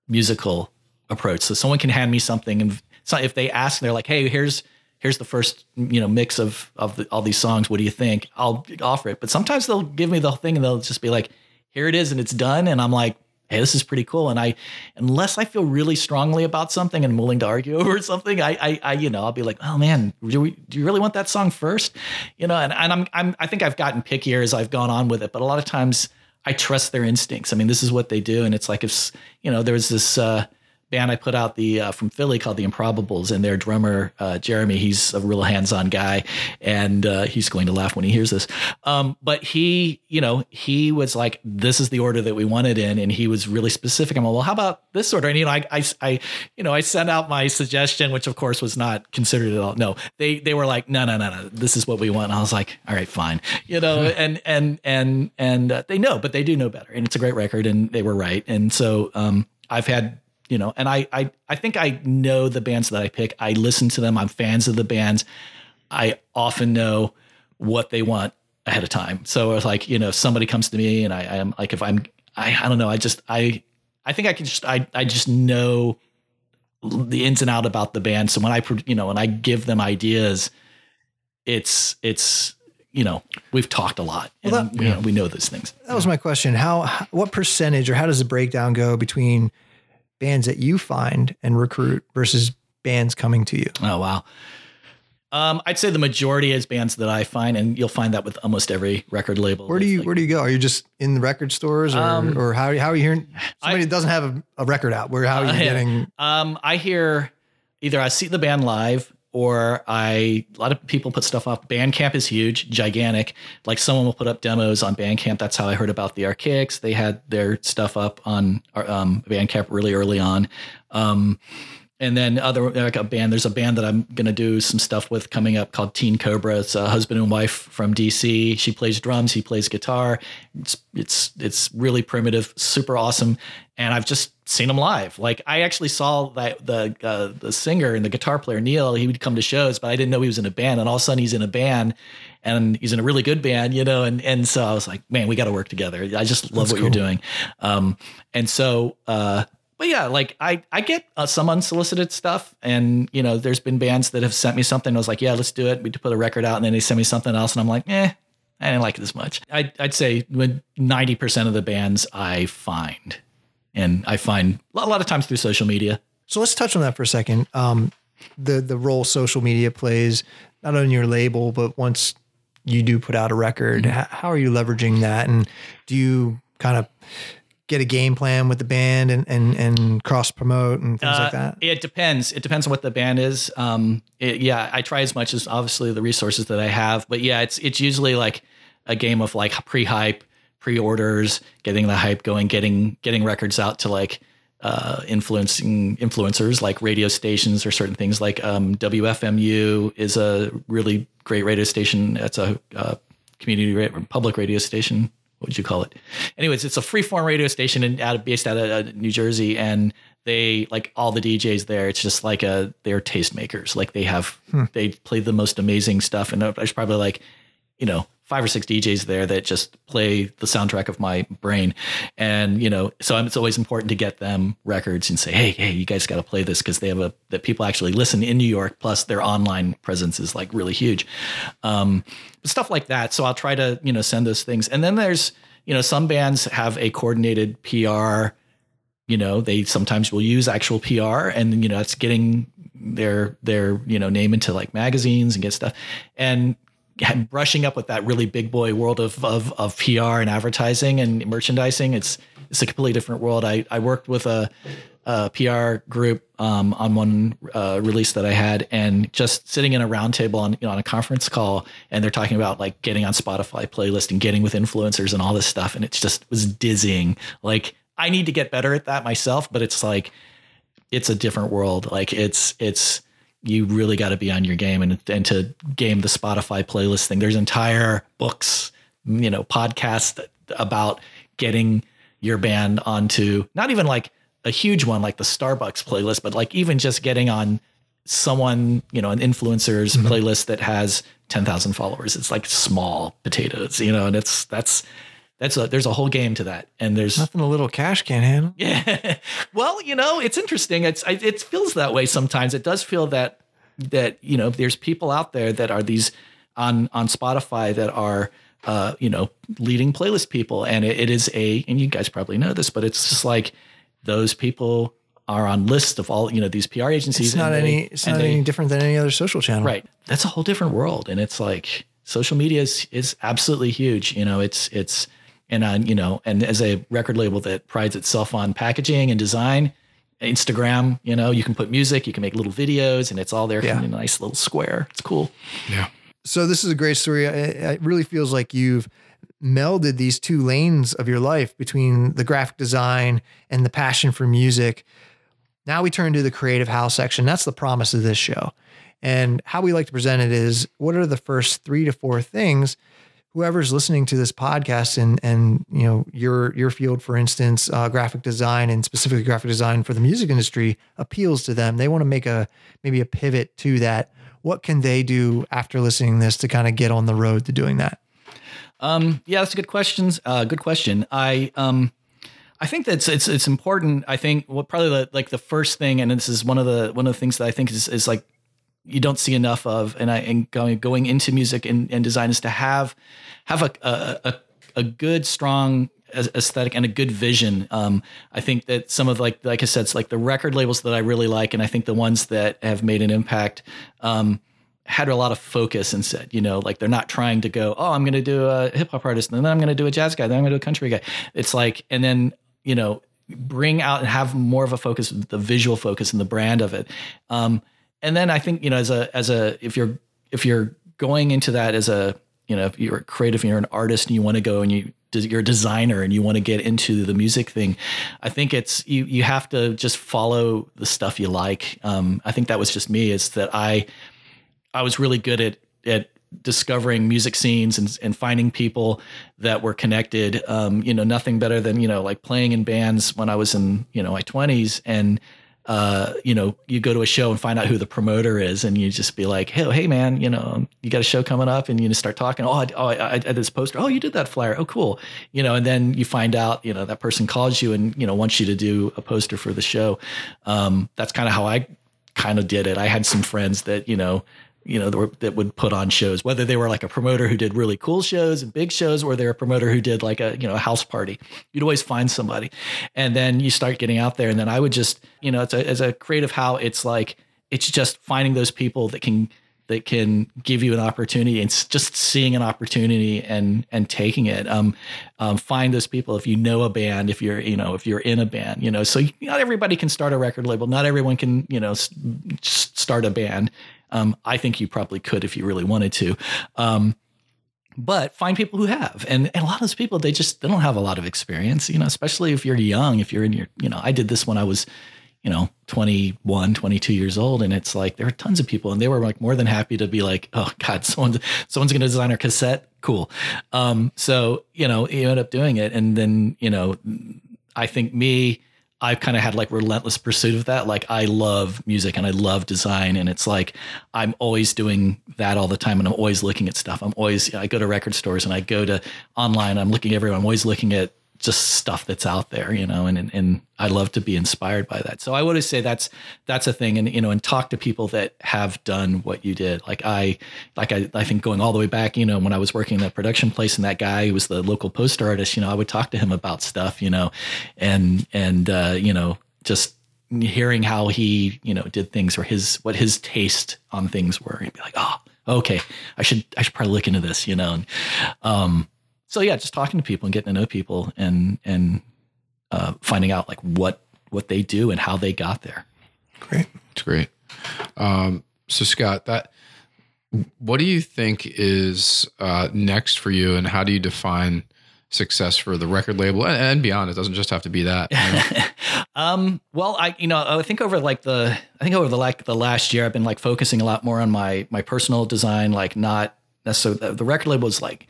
musical approach. So someone can hand me something, and so if they ask, they're like, "Hey, here's here's the first you know mix of of the, all these songs. What do you think?" I'll offer it. But sometimes they'll give me the thing, and they'll just be like, "Here it is," and it's done, and I'm like. Hey, this is pretty cool. And I, unless I feel really strongly about something and willing to argue over something, I, I, I you know, I'll be like, oh man, do, we, do you really want that song first? You know, and, and I'm, I'm, I think I've gotten pickier as I've gone on with it, but a lot of times I trust their instincts. I mean, this is what they do, and it's like if you know, there was this uh, band I put out the uh, from Philly called the Improbables, and their drummer uh, Jeremy, he's a real hands-on guy, and uh, he's going to laugh when he hears this. Um, but he, you know, he was like, "This is the order that we wanted in," and he was really specific. I'm like, "Well, how about this order?" And you know, I, I, I, you know, I sent out my suggestion, which of course was not considered at all. No, they they were like, "No, no, no, no, this is what we want." And I was like, "All right, fine," you know, and and and and uh, they know, but they do know better, and it's a great record, and they were right, and so um, I've had you know, and I, I, I think I know the bands that I pick. I listen to them. I'm fans of the bands. I often know what they want ahead of time. So it's like, you know, if somebody comes to me and I, I am like, if I'm, I, I don't know. I just, I, I think I can just, I, I just know the ins and out about the band. So when I, you know, when I give them ideas, it's, it's, you know, we've talked a lot and Well, that- you know, we know those things. That was my question. How, how- what percentage or how does the breakdown go between bands that you find and recruit versus bands coming to you? Oh wow. Um, I'd say the majority is bands that I find, and you'll find that with almost every record label. Where do you like- where do you go? Are you just in the record stores or, Um, or how how are you hearing somebody I- that doesn't have a, a record out? Where how are you Uh, getting Um, I hear either I see the band live, or I a lot of people put stuff up. Bandcamp is huge, gigantic. Like someone will put up demos on Bandcamp. That's how I heard about the Archaics. They had their stuff up on um, Bandcamp really early on. Um, and then other like a band there's a band that i'm to do some stuff with coming up called teen cobra it's a husband and wife from dc she plays drums he plays guitar it's it's it's really primitive super awesome and i've just seen him live like i actually saw that the uh, the singer and the guitar player neil he would come to shows but i didn't know he was in a band and all of a sudden he's in a band and he's in a really good band, you know, and and so I was like, man, we got to work together. I just love That's what cool. you're doing, um, and so uh, but yeah, like I I get uh, some unsolicited stuff, and you know, there's been bands that have sent me something. I was like, yeah, let's do it. We put a record out, and then they send me something else, and I'm like, eh, I didn't like it as much. I, I'd say ninety percent of the bands I find, and I find a lot of times through social media. So let's touch on that for a second. Um, the the role social media plays not on your label, but once you do put out a record, mm-hmm. how are you leveraging that, and do you kind of get a game plan with the band and and, and cross promote and things uh, like that? It depends. It depends on what the band is. Um, it, yeah, I try as much as obviously the resources that I have, but yeah, it's it's usually like a game of like pre-hype, pre-orders, getting the hype going, getting getting records out to like uh, influencing influencers like radio stations or certain things like um, WFMU is a really great radio station. It's a uh, community public radio station what would you call it? Anyways, it's a freeform radio station and out of, based out of uh, New Jersey, and they like all the DJs there. It's just like a they're tastemakers. Like they have hmm. they play the most amazing stuff, and there's probably like you know five or six DJs there that just play the soundtrack of my brain, and you know so it's always important to get them records and say, hey, hey, you guys got to play this because they have a that people actually listen in New York. Plus their online presence is like really huge. Um, stuff like that. So I'll try to, you know, send those things. And then there's, you know, some bands have a coordinated PR, you know, they sometimes will use actual PR and, you know, that's getting their, their, you know, name into like magazines and get stuff. And brushing up with that really big boy world of, of, of PR and advertising and merchandising. It's, it's a completely different world. I, I worked with a, a PR group um, on one uh, release that I had, and just sitting in a roundtable on you know on a conference call, and they're talking about like getting on Spotify playlist and getting with influencers and all this stuff, and it just was dizzying. Like I need to get better at that myself, but it's like it's a different world. Like it's it's you really got to be on your game and and to game the Spotify playlist thing. There's entire books, you know, podcasts about getting your band onto not even like a huge one like the Starbucks playlist, but like even just getting on someone, you know, an influencer's mm-hmm. playlist that has 10,000 followers. It's like small potatoes, you know, and it's, that's, that's a, there's a whole game to that. And there's nothing a little cash can't handle. Yeah. well, you know, it's interesting. It's, it feels that way sometimes. It does feel that, that, you know, there's people out there that are these on, on Spotify that are, uh, you know, leading playlist people. And it, it is a, and you guys probably know this, but it's just like, those people are on lists of all you know these PR agencies. It's not they, any. It's not they, any different than any other social channel. Right. That's a whole different world, and it's like social media is is absolutely huge. You know, it's it's and on you know, and as a record label that prides itself on packaging and design, Instagram, you know, you can put music, you can make little videos, and it's all there yeah. in a nice little square. It's cool. Yeah. So this is a great story. It really feels like you've melded these two lanes of your life between the graphic design and the passion for music. Now we turn to the creative house section. That's the promise of this show. And how we like to present it is what are the first three to four things whoever's listening to this podcast and and you know your your field for instance uh, graphic design and specifically graphic design for the music industry appeals to them they want to make a maybe a pivot to that what can they do after listening to this to kind of get on the road to doing that um, yeah, that's a good question. Uh, good question. I um, I think that's it's it's important. I think what probably the, like the first thing, and this is one of the one of the things that I think is is like you don't see enough of, and I and going going into music and, and design is to have have a a, a, good strong aesthetic and a good vision. Um, I think that some of like like I said, it's like the record labels that I really like, and I think the ones that have made an impact. Um, had a lot of focus and said, you know, like they're not trying to go, oh, I'm going to do a hip hop artist, and then I'm going to do a jazz guy, then I'm going to do a country guy. It's like, and then you know, bring out and have more of a focus, the visual focus and the brand of it. Um, and then I think you know as a as a if you're if you're going into that as a you know if you're a creative, you're an artist, and you want to go and you you're a designer and you want to get into the music thing, I think it's you you have to just follow the stuff you like. Um, I think that was just me. Is that I I was really good at at discovering music scenes and, and finding people that were connected. Um, you know, nothing better than, you know, like playing in bands when I was in, you know, my twenties and, uh, you know, you go to a show and find out who the promoter is, and you just be like, "Hey, hey, man, you know, you got a show coming up," and you just start talking. Oh, I, oh, I, I did this poster. Oh, you did that flyer. Oh, cool. You know, and then you find out, you know, that person calls you and you know wants you to do a poster for the show. Um, that's kind of how I kind of did it. I had some friends that you know you know, that would put on shows, whether they were like a promoter who did really cool shows and big shows, or they're a promoter who did like a, you know, a house party. You'd always find somebody. And then you start getting out there. And then I would just, you know, it's a, as a creative how it's like, it's just finding those people that can, that can give you an opportunity and just seeing an opportunity and, and taking it. Um, um, find those people. If you know a band, if you're, you know, if you're in a band, you know, so not everybody can start a record label. Not everyone can, you know, start a band um, I think you probably could if you really wanted to. Um, but find people who have. And, and a lot of those people they just they don't have a lot of experience you know especially if you're young if you're in your you know i did this when i was you know 21 22 years old and it's like there are tons of people and they were like more than happy to be like oh god someone's someone's going to design our cassette? Cool. Um, so you know you end up doing it and then you know i think me I've kind of had like relentless pursuit of that. Like I love music and I love design, and it's like I'm always doing that all the time, and I'm always looking at stuff. I'm always I go to record stores and I go to online. I'm looking everywhere. I'm always looking at just stuff that's out there, you know, and, and, and I love to be inspired by that. So I would say that's, that's a thing. And, you know, and talk to people that have done what you did. Like I, like I, I think going all the way back, you know, when I was working in that production place and that guy who was the local poster artist, you know, I would talk to him about stuff, you know, and, and, uh, you know, just hearing how he, you know, did things or his, what his taste on things were. He'd be like, oh, okay, I should, I should probably look into this, you know, and, um, so yeah, just talking to people and getting to know people and and uh, finding out like what what they do and how they got there. Great, it's great. Um, so Scott, that what do you think is uh, next for you, and how do you define success for the record label and, and beyond? It doesn't just have to be that. You know? um, well, I you know I think over like the I think over the like the last year I've been like focusing a lot more on my my personal design, like not necessarily the, the record label is like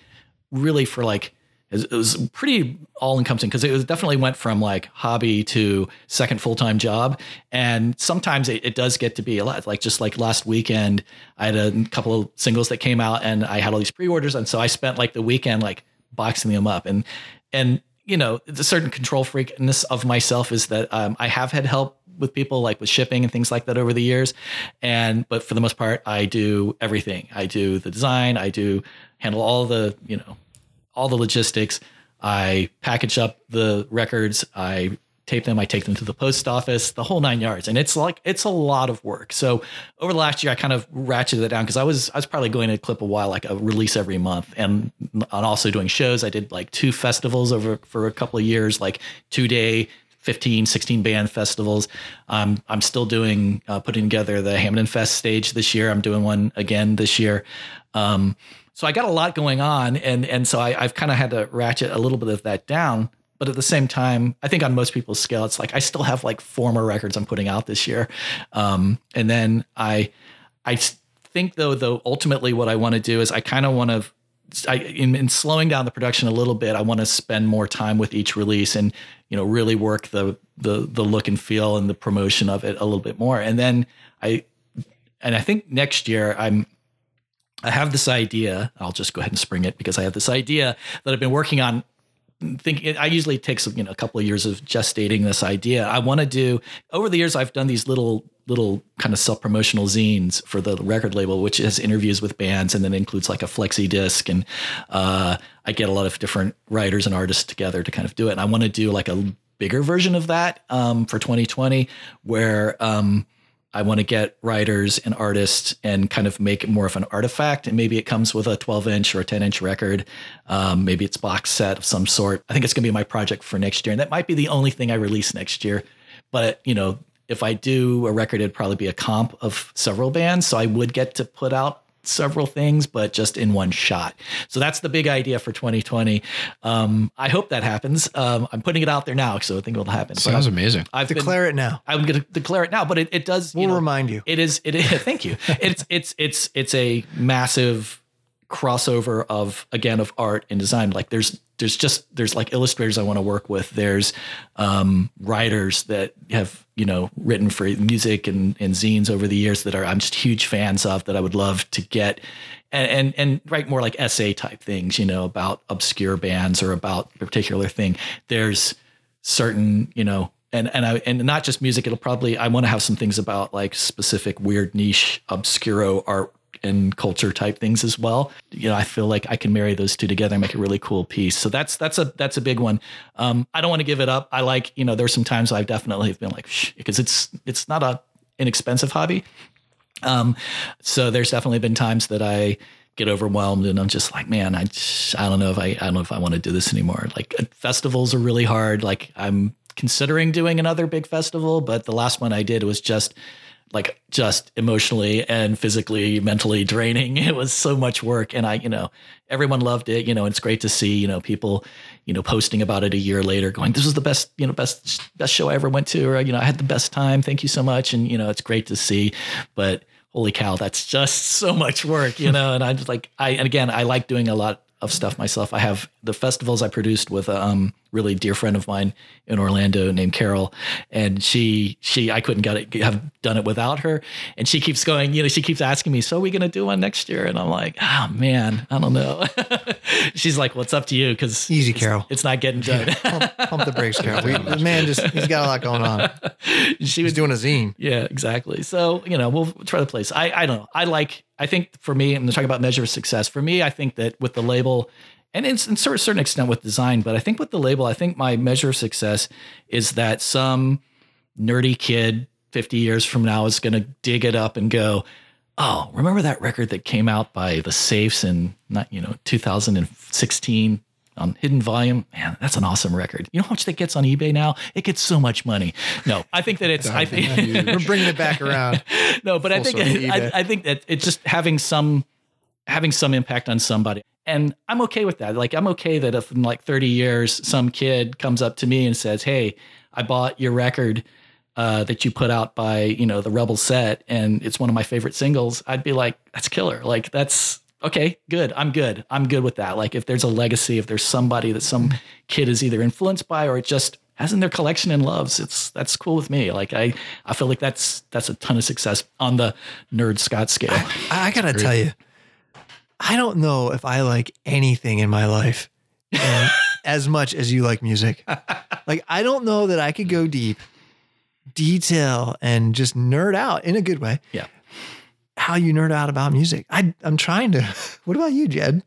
really for like it was pretty all encompassing because it was definitely went from like hobby to second full time job. And sometimes it, it, does get to be a lot. Like just like last weekend, I had a couple of singles that came out and I had all these pre orders. And so I spent like the weekend like boxing them up. And, and, you know, the certain control freakness of myself is that um, I have had help with people like with shipping and things like that over the years. And, but for the most part, I do everything. I do the design, I do handle all the, you know, all the logistics. I package up the records. I tape them. I take them to the post office, the whole nine yards. And it's like, it's a lot of work. So over the last year, I kind of ratcheted it down because I was, I was probably going to clip a while, like a release every month and, and also doing shows. I did like two festivals over for a couple of years, like two day 15, 16 band festivals. Um, I'm still doing, uh, putting together the Hampden Fest stage this year. I'm doing one again this year. Um, so I got a lot going on, and and so I, I've kind of had to ratchet a little bit of that down. But at the same time, I think on most people's scale, it's like I still have like four more records I'm putting out this year, um, and then I I think though though ultimately what I want to do is I kind of want to I, in, in, slowing down the production a little bit, I want to spend more time with each release and you know really work the the the look and feel and the promotion of it a little bit more. And then I and I think next year I'm I have this idea. I'll just go ahead and spring it because I have this idea that I've been working on. Thinking, I usually takes you know a couple of years of gestating this idea. I want to do over the years. I've done these little little kind of self promotional zines for the record label, which has interviews with bands and then includes like a flexi disc. And uh, I get a lot of different writers and artists together to kind of do it. And I want to do like a bigger version of that um, for 2020, where um, I want to get writers and artists and kind of make it more of an artifact. And maybe it comes with a 12 inch or a 10 inch record. Um, maybe it's box set of some sort. I think it's going to be my project for next year. And that might be the only thing I release next year. But, you know, if I do a record, it'd probably be a comp of several bands. So I would get to put out several things, but just in one shot. So that's the big idea for 2020. Um, I hope that happens. Um, I'm putting it out there now, so I think it'll happen. But Sounds amazing. I've been- Declare it now. I'm going to declare it now, but it, it does. We'll you know, remind you. It is. It is. Thank you. It's it's it's it's a massive crossover of again of art and design. Like there's there's just there's like illustrators I want to work with. There's um, writers that have you know written for music and, and zines over the years that are I'm just huge fans of that I would love to get and and, and write more like essay type things. You know about obscure bands or about a particular thing. There's certain you know and and I and not just music. It'll probably I want to have some things about like specific weird niche obscuro art and culture type things as well. You know, I feel like I can marry those two together and make a really cool piece. So that's that's a that's a big one. Um, I don't want to give it up. I like you know there's some times I've definitely been like because it's it's not a inexpensive hobby. Um, so there's definitely been times that I get overwhelmed and I'm just like, man, I I don't know if I I don't know if I want to do this anymore. Like uh, festivals are really hard. Like I'm considering doing another big festival, but the last one I did was just like just emotionally and physically mentally draining. It was so much work. And i you know everyone loved it. You know it's great to see you know people you know posting about it a year later going this was the best you know best best show i ever went to or you know i had the best time. Thank you so much. And you know it's great to see. But holy cow that's just so much work you know? And i just like i and again i like doing a lot of stuff myself. I have the festivals I produced with um, really dear friend of mine in Orlando named Carol, and she she I couldn't get it have done it without her. And she keeps going, you know, she keeps asking me, "So are we going to do one next year?" And I'm like, "Oh man, I don't know." She's like, "Well, it's up to you because Easy, Carol. it's not getting done." pump, pump the brakes, Carol. We, the man just he's got a lot going on. she was doing a zine. Yeah, exactly. So, you know, we'll try the place. I, I don't know. I like, I think for me, I'm talking about measure of success. For me, I think that with the label, and it's in a certain extent with design, but I think with the label, I think my measure of success is that some nerdy kid 50 years from now is going to dig it up and go, oh, remember that record that came out by the Safes in, not, you know, 2016 on hidden volume man that's an awesome record you know how much that gets on ebay now it gets so much money no i think that it's i think We're bringing it back around. no, but I think I. I think that it's just having some having some impact on somebody. And I'm okay with that. Like I'm okay that if in like 30 years some kid comes up to me and says, "Hey, I bought your record uh, that you put out by, you know, the Rebel set and it's one of my favorite singles." I'd be like, "That's killer." Like that's okay, good. I'm good. I'm good with that. Like if there's a legacy, if there's somebody that some kid is either influenced by or it just has in their collection and loves, it's that's cool with me. Like I I feel like that's that's a ton of success on the nerd Scott scale. I, I gotta tell you, I don't know if I like anything in my life and as much as you like music. Like I don't know that I could go deep, detail, and just nerd out in a good way. Yeah. How you nerd out about music? I I'm trying to. What about you, Jed?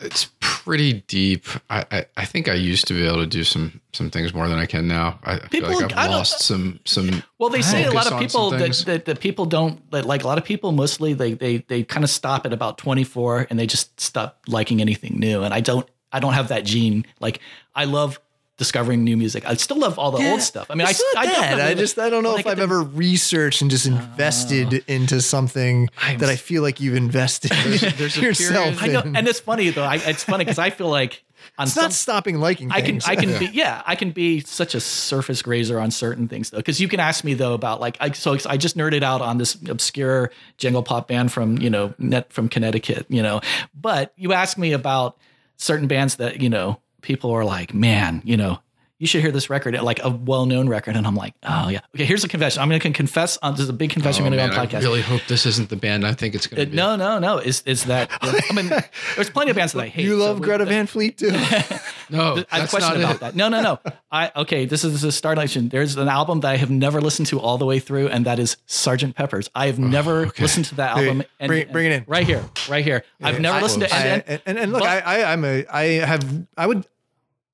It's pretty deep. I, I, I think I used to be able to do some some things more than I can now. I, I feel People- like I've lost some some. Well, they say a lot of people that, that, that people don't that like a lot of people mostly they they they kind of stop at about 24 and they just stop liking anything new. And I don't I don't have that gene. Like I love discovering new music. I still love all the old stuff. I mean, I It's not I that. definitely- I just I don't know like if I've the- ever researched and just invested oh. into something that I'm that I s- feel like you've invested there's a yourself. period- I know, in. and it's funny though. I, it's funny because I feel like on it's some, not stopping liking. I can. I can be yeah I can be such a surface grazer on certain things though because you can ask me though about like I so I just nerded out on this obscure jangle pop band from you know net from Connecticut you know but you ask me about certain bands that you know people are like man you know you should hear this record like a well-known record and I'm like oh yeah okay here's a confession I'm going to confess on this is a big confession Oh, I'm going to man, go on podcast really hope this isn't the band I think it's going Uh, to be. no no no is is that I mean there's plenty of bands that I hate you love we- Greta Van Fleet too. no, I have a question about it. that. No, no, no. I okay. This is, this is Star Nation. There's an album that I have never listened to all the way through, and that is Sergeant Pepper's. I have never okay. listened to that Hey, album. And, bring it- bring it in. Right here, right here. I've never I- listened to. I- And, and, and, and look, but- I, I, I'm a, I have, I would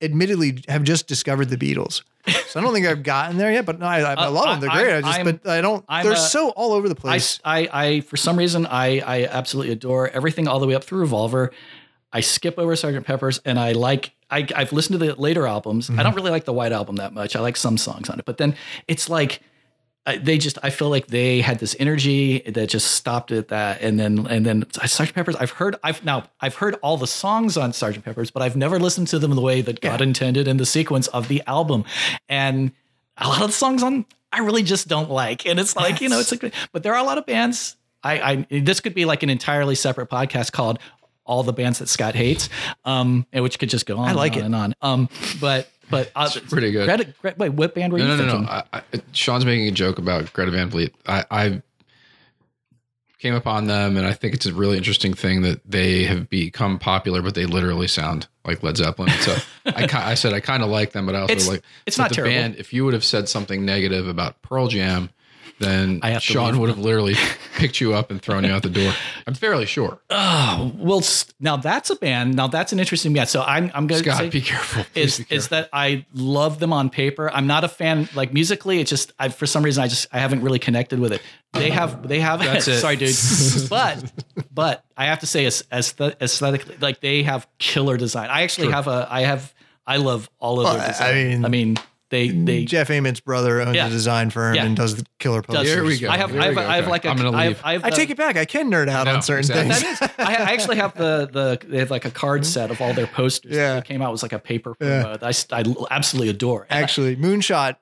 admittedly have just discovered the Beatles. So I don't think I've gotten there yet, but no, I, I, I Uh, love them. They're great. I just, I'm- but I don't, I'm they're a- so all over the place. I, I, for some reason, I, I absolutely adore everything all the way up through Revolver. I skip over Sergeant Pepper's, and I like. I, I've listened to the later albums. Mm-hmm. I don't really like the White Album that much. I like some songs on it, but then it's like I, they just I feel like they had this energy that just stopped at that, and then and then Sergeant Pepper's. I've heard I've now I've heard all the songs on Sergeant Pepper's, but I've never listened to them the way that God intended in the sequence of the album, and a lot of the songs on I really just don't like, and it's like you know it's like, but there are a lot of bands. I, I this could be like an entirely separate podcast called all the bands that Scott hates, um, and which could just go on. I like and on it. and on. Um, but but uh, pretty good. Greta, Greta, wait, what band were No, you no, no, thinking? no. I, I, Sean's making a joke about Greta Van Fleet. I, I came upon them, and I think it's a really interesting thing that they have become popular, but they literally sound like Led Zeppelin. So I, I said I kind of like them, but I also It's- like it's not the terrible. Band, if you would have said something negative about Pearl Jam, then I have Sean would have literally picked you up and thrown you out the door. I'm fairly sure. Oh, well, now that's a band. Now that's an interesting band. So I'm I'm going to Scott, say be careful. Please is be is that I love them on paper. I'm not a fan like musically. It's just I for some reason I just I haven't really connected with it. They have they have That's it. sorry dude, but but I have to say as aesthetically like they have killer design. I actually have a I have I love all of Well, their I mean- I mean they they Jeff Ament's brother owns Yeah. a design firm Yeah. and does the killer posters. Here we go. I have Here I we have, go. I have Okay. like a I'm gonna I have, leave. I have I the- take it back. I can nerd out No, on certain exactly. things. That is, I, I actually have the the they have like a card set of all their posters. Yeah. that came out it was like a paper. Yeah. promo that I, I absolutely adore. And I- Actually, Moonshot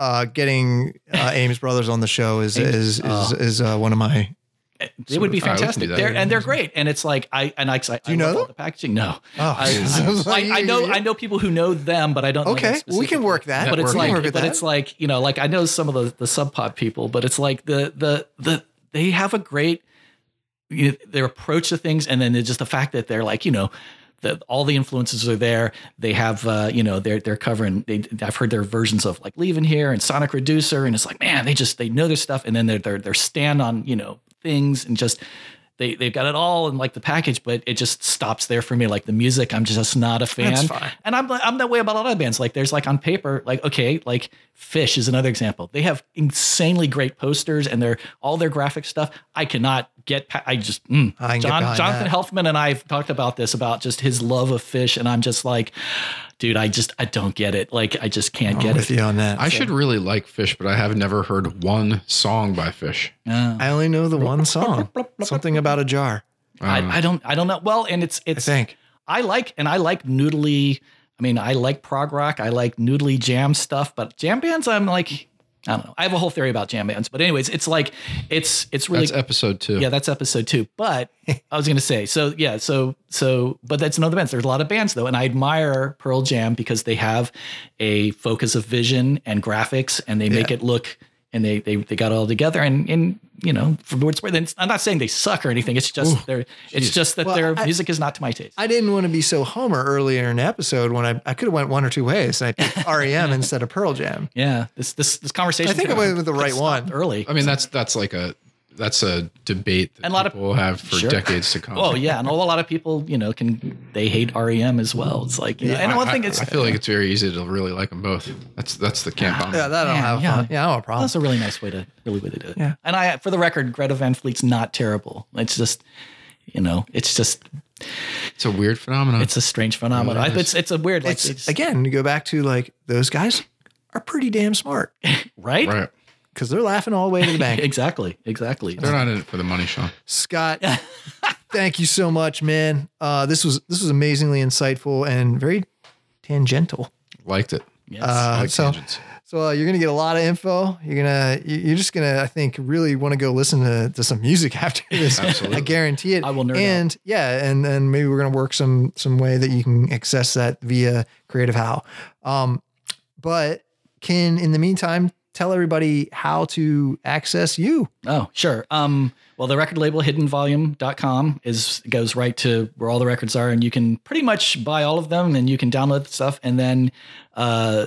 uh, getting uh, Ames Brothers on the show is Ames- is is, oh. is uh, one of my. It would be All right, we can do fantastic. They're, and they're great. And it's like I and I, I you know love all the packaging. No, Oh, I, I, I know I know people who know them, but I don't. know them Okay, well, we can work that. But it's like, but that. it's like you know, like I know some of the the sub pop people, but it's like the the the they have a great you know, their approach to things, and then just the fact that they're like you know. The, all the influences are there. They have, uh, you know, they're they're covering. They, I've heard their versions of like Leaving Here and Sonic Reducer, and it's like, man, they just they know their stuff, and then they're they're, they're stand on you know things and just they they've got it all in like the package, but it just stops there for me. Like the music, I'm just not a fan. And I'm I'm that way about a lot of bands. Like there's like on paper, like okay, like Phish is another example. They have insanely great posters and they're all their graphic stuff. I cannot get. Pa- I just mm. I can get John Jonathan that. Helfman and I have talked about this about just his love of Phish, and I'm just like, dude, I just I don't get it. Like I just can't I'm get with it. you on that. I should really like Phish, but I have never heard one song by Phish. Uh, I only know the one song. Something about a jar. Um, I, I don't I don't know. Well, and it's I it's think. I like and I like noodly. I mean, I like prog rock. I like noodly jam stuff, but jam bands, I'm like, I don't know. I have a whole theory about jam bands, but anyways, it's like it's it's really That's episode two. yeah, that's episode two. But I was gonna say, so yeah, so so, but that's another band. There's a lot of bands though, and I admire Pearl Jam because they have a focus of vision and graphics, and they make Yeah. it look. And they, they they got it all together, and and you know, for what it's worth, I'm not saying they suck or anything. It's just they're it's just that Well, their I- music is not to my taste. I didn't want to be so Homer earlier in the episode when I, I could have went one or two ways. I picked REM instead of Pearl Jam. Yeah, this this this conversation. I think I could've went with the right one. early. I mean, that's that's like a that's a debate that And a lot of- people have for Sure. decades to come. Oh yeah, and a lot of people, you know, can they hate REM as well. It's like, you know, and I, one thing is, I feel like it's very easy to really like them both. That's that's the camp I'm. Yeah, that I don't Yeah, have yeah. fun. Yeah, I don't have a problem. that's a really nice way to really way to do it. Yeah. And I, for the record, Greta Van Fleet's not terrible. It's just, you know, it's just It's a weird phenomenon. it's a strange phenomenon. Really is. It's it's a weird, like, It's it's, again, you go back to like those guys are pretty damn smart right? right. Because they're laughing all the way to the bank. Exactly, exactly. They're not in it for the money, Sean. Scott, thank you so much, man. Uh, this was this was amazingly insightful and very tangential. Liked it. Yes. Uh, like so tangents. so uh, you're gonna get a lot of info. You're gonna you- you're just gonna I think really want to go listen to, to some music after this. Absolutely. I guarantee it. I will nerd out. and yeah, and and maybe we're gonna work some some way that you can access that via Creative How. Um, but can in the meantime tell everybody how to access you. Oh, sure. Um, well, the record label hiddenvolume.com is goes right to where all the records are, and you can pretty much buy all of them and you can download the stuff. And then uh,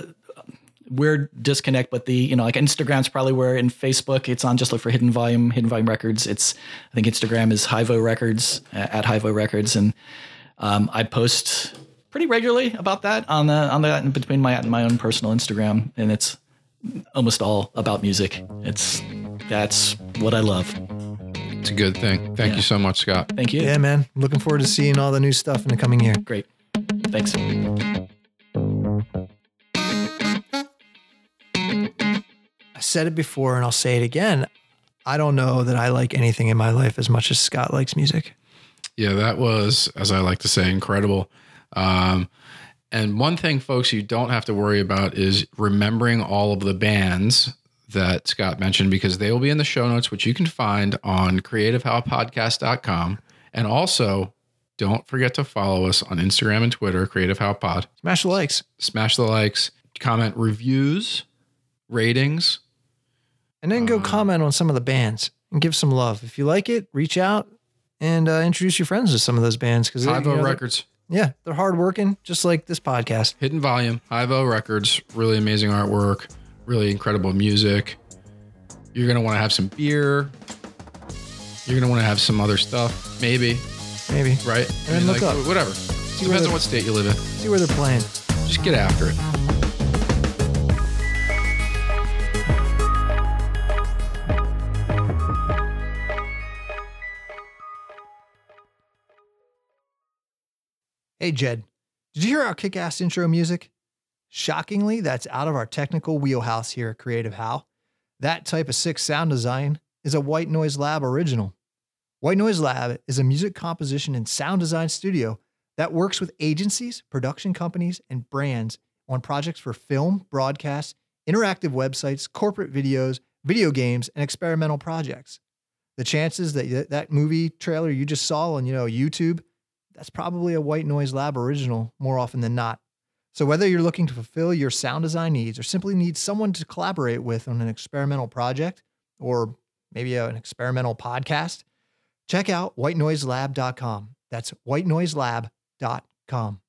we're disconnect, but the, you know, like Instagram's probably where in Facebook it's on. Just look for Hidden Volume, Hidden Volume Records. It's, I think Instagram is Hivo Records uh, at Hivo Records. And um, I post pretty regularly about that on the, on the, between my, my own personal Instagram. And it's almost all about music. It's, that's what I love. It's a good thing. Thank Yeah. you so much, Scott. Thank you. Yeah, man. Looking forward to seeing all the new stuff in the coming year. Great. Thanks. I said it before and I'll say it again. I don't know that I like anything in my life as much as Scott likes music. Yeah, that was, as I like to say, incredible. Um, and one thing, folks, you don't have to worry about is remembering all of the bands that Scott mentioned because they will be in the show notes, which you can find on creativehowpodcast.com. And also, don't forget to follow us on Instagram and Twitter, Creative How Pod. Smash the likes. Smash the likes, comment reviews, ratings. And then go Uh, comment on some of the bands and give some love. If you like it, reach out and uh, introduce your friends to some of those bands because Hivo Records, Yeah, they're hardworking, just like this podcast. Hidden Volume, Hivo Records, really amazing artwork, really incredible music. You're to want to have some beer. You're to want to have some other stuff, maybe, Maybe right? And then look up. Whatever. where Depends on what state you live in. see where they're playing. Just get after it. Hey, Jed, did you hear our kick ass intro music? Shockingly, that's out of our technical wheelhouse here at Creative How. That type of sick sound design is a White Noise Lab original. White Noise Lab is a music composition and sound design studio that works with agencies, production companies, and brands on projects for film, broadcast, interactive websites, corporate videos, video games, and experimental projects. The chances that that movie trailer you just saw on, you know, YouTube that's probably a White Noise Lab original more often than not. So, whether you're looking to fulfill your sound design needs or simply need someone to collaborate with on an experimental project or maybe an experimental podcast, check out whitenoiselab.com. That's whitenoiselab.com.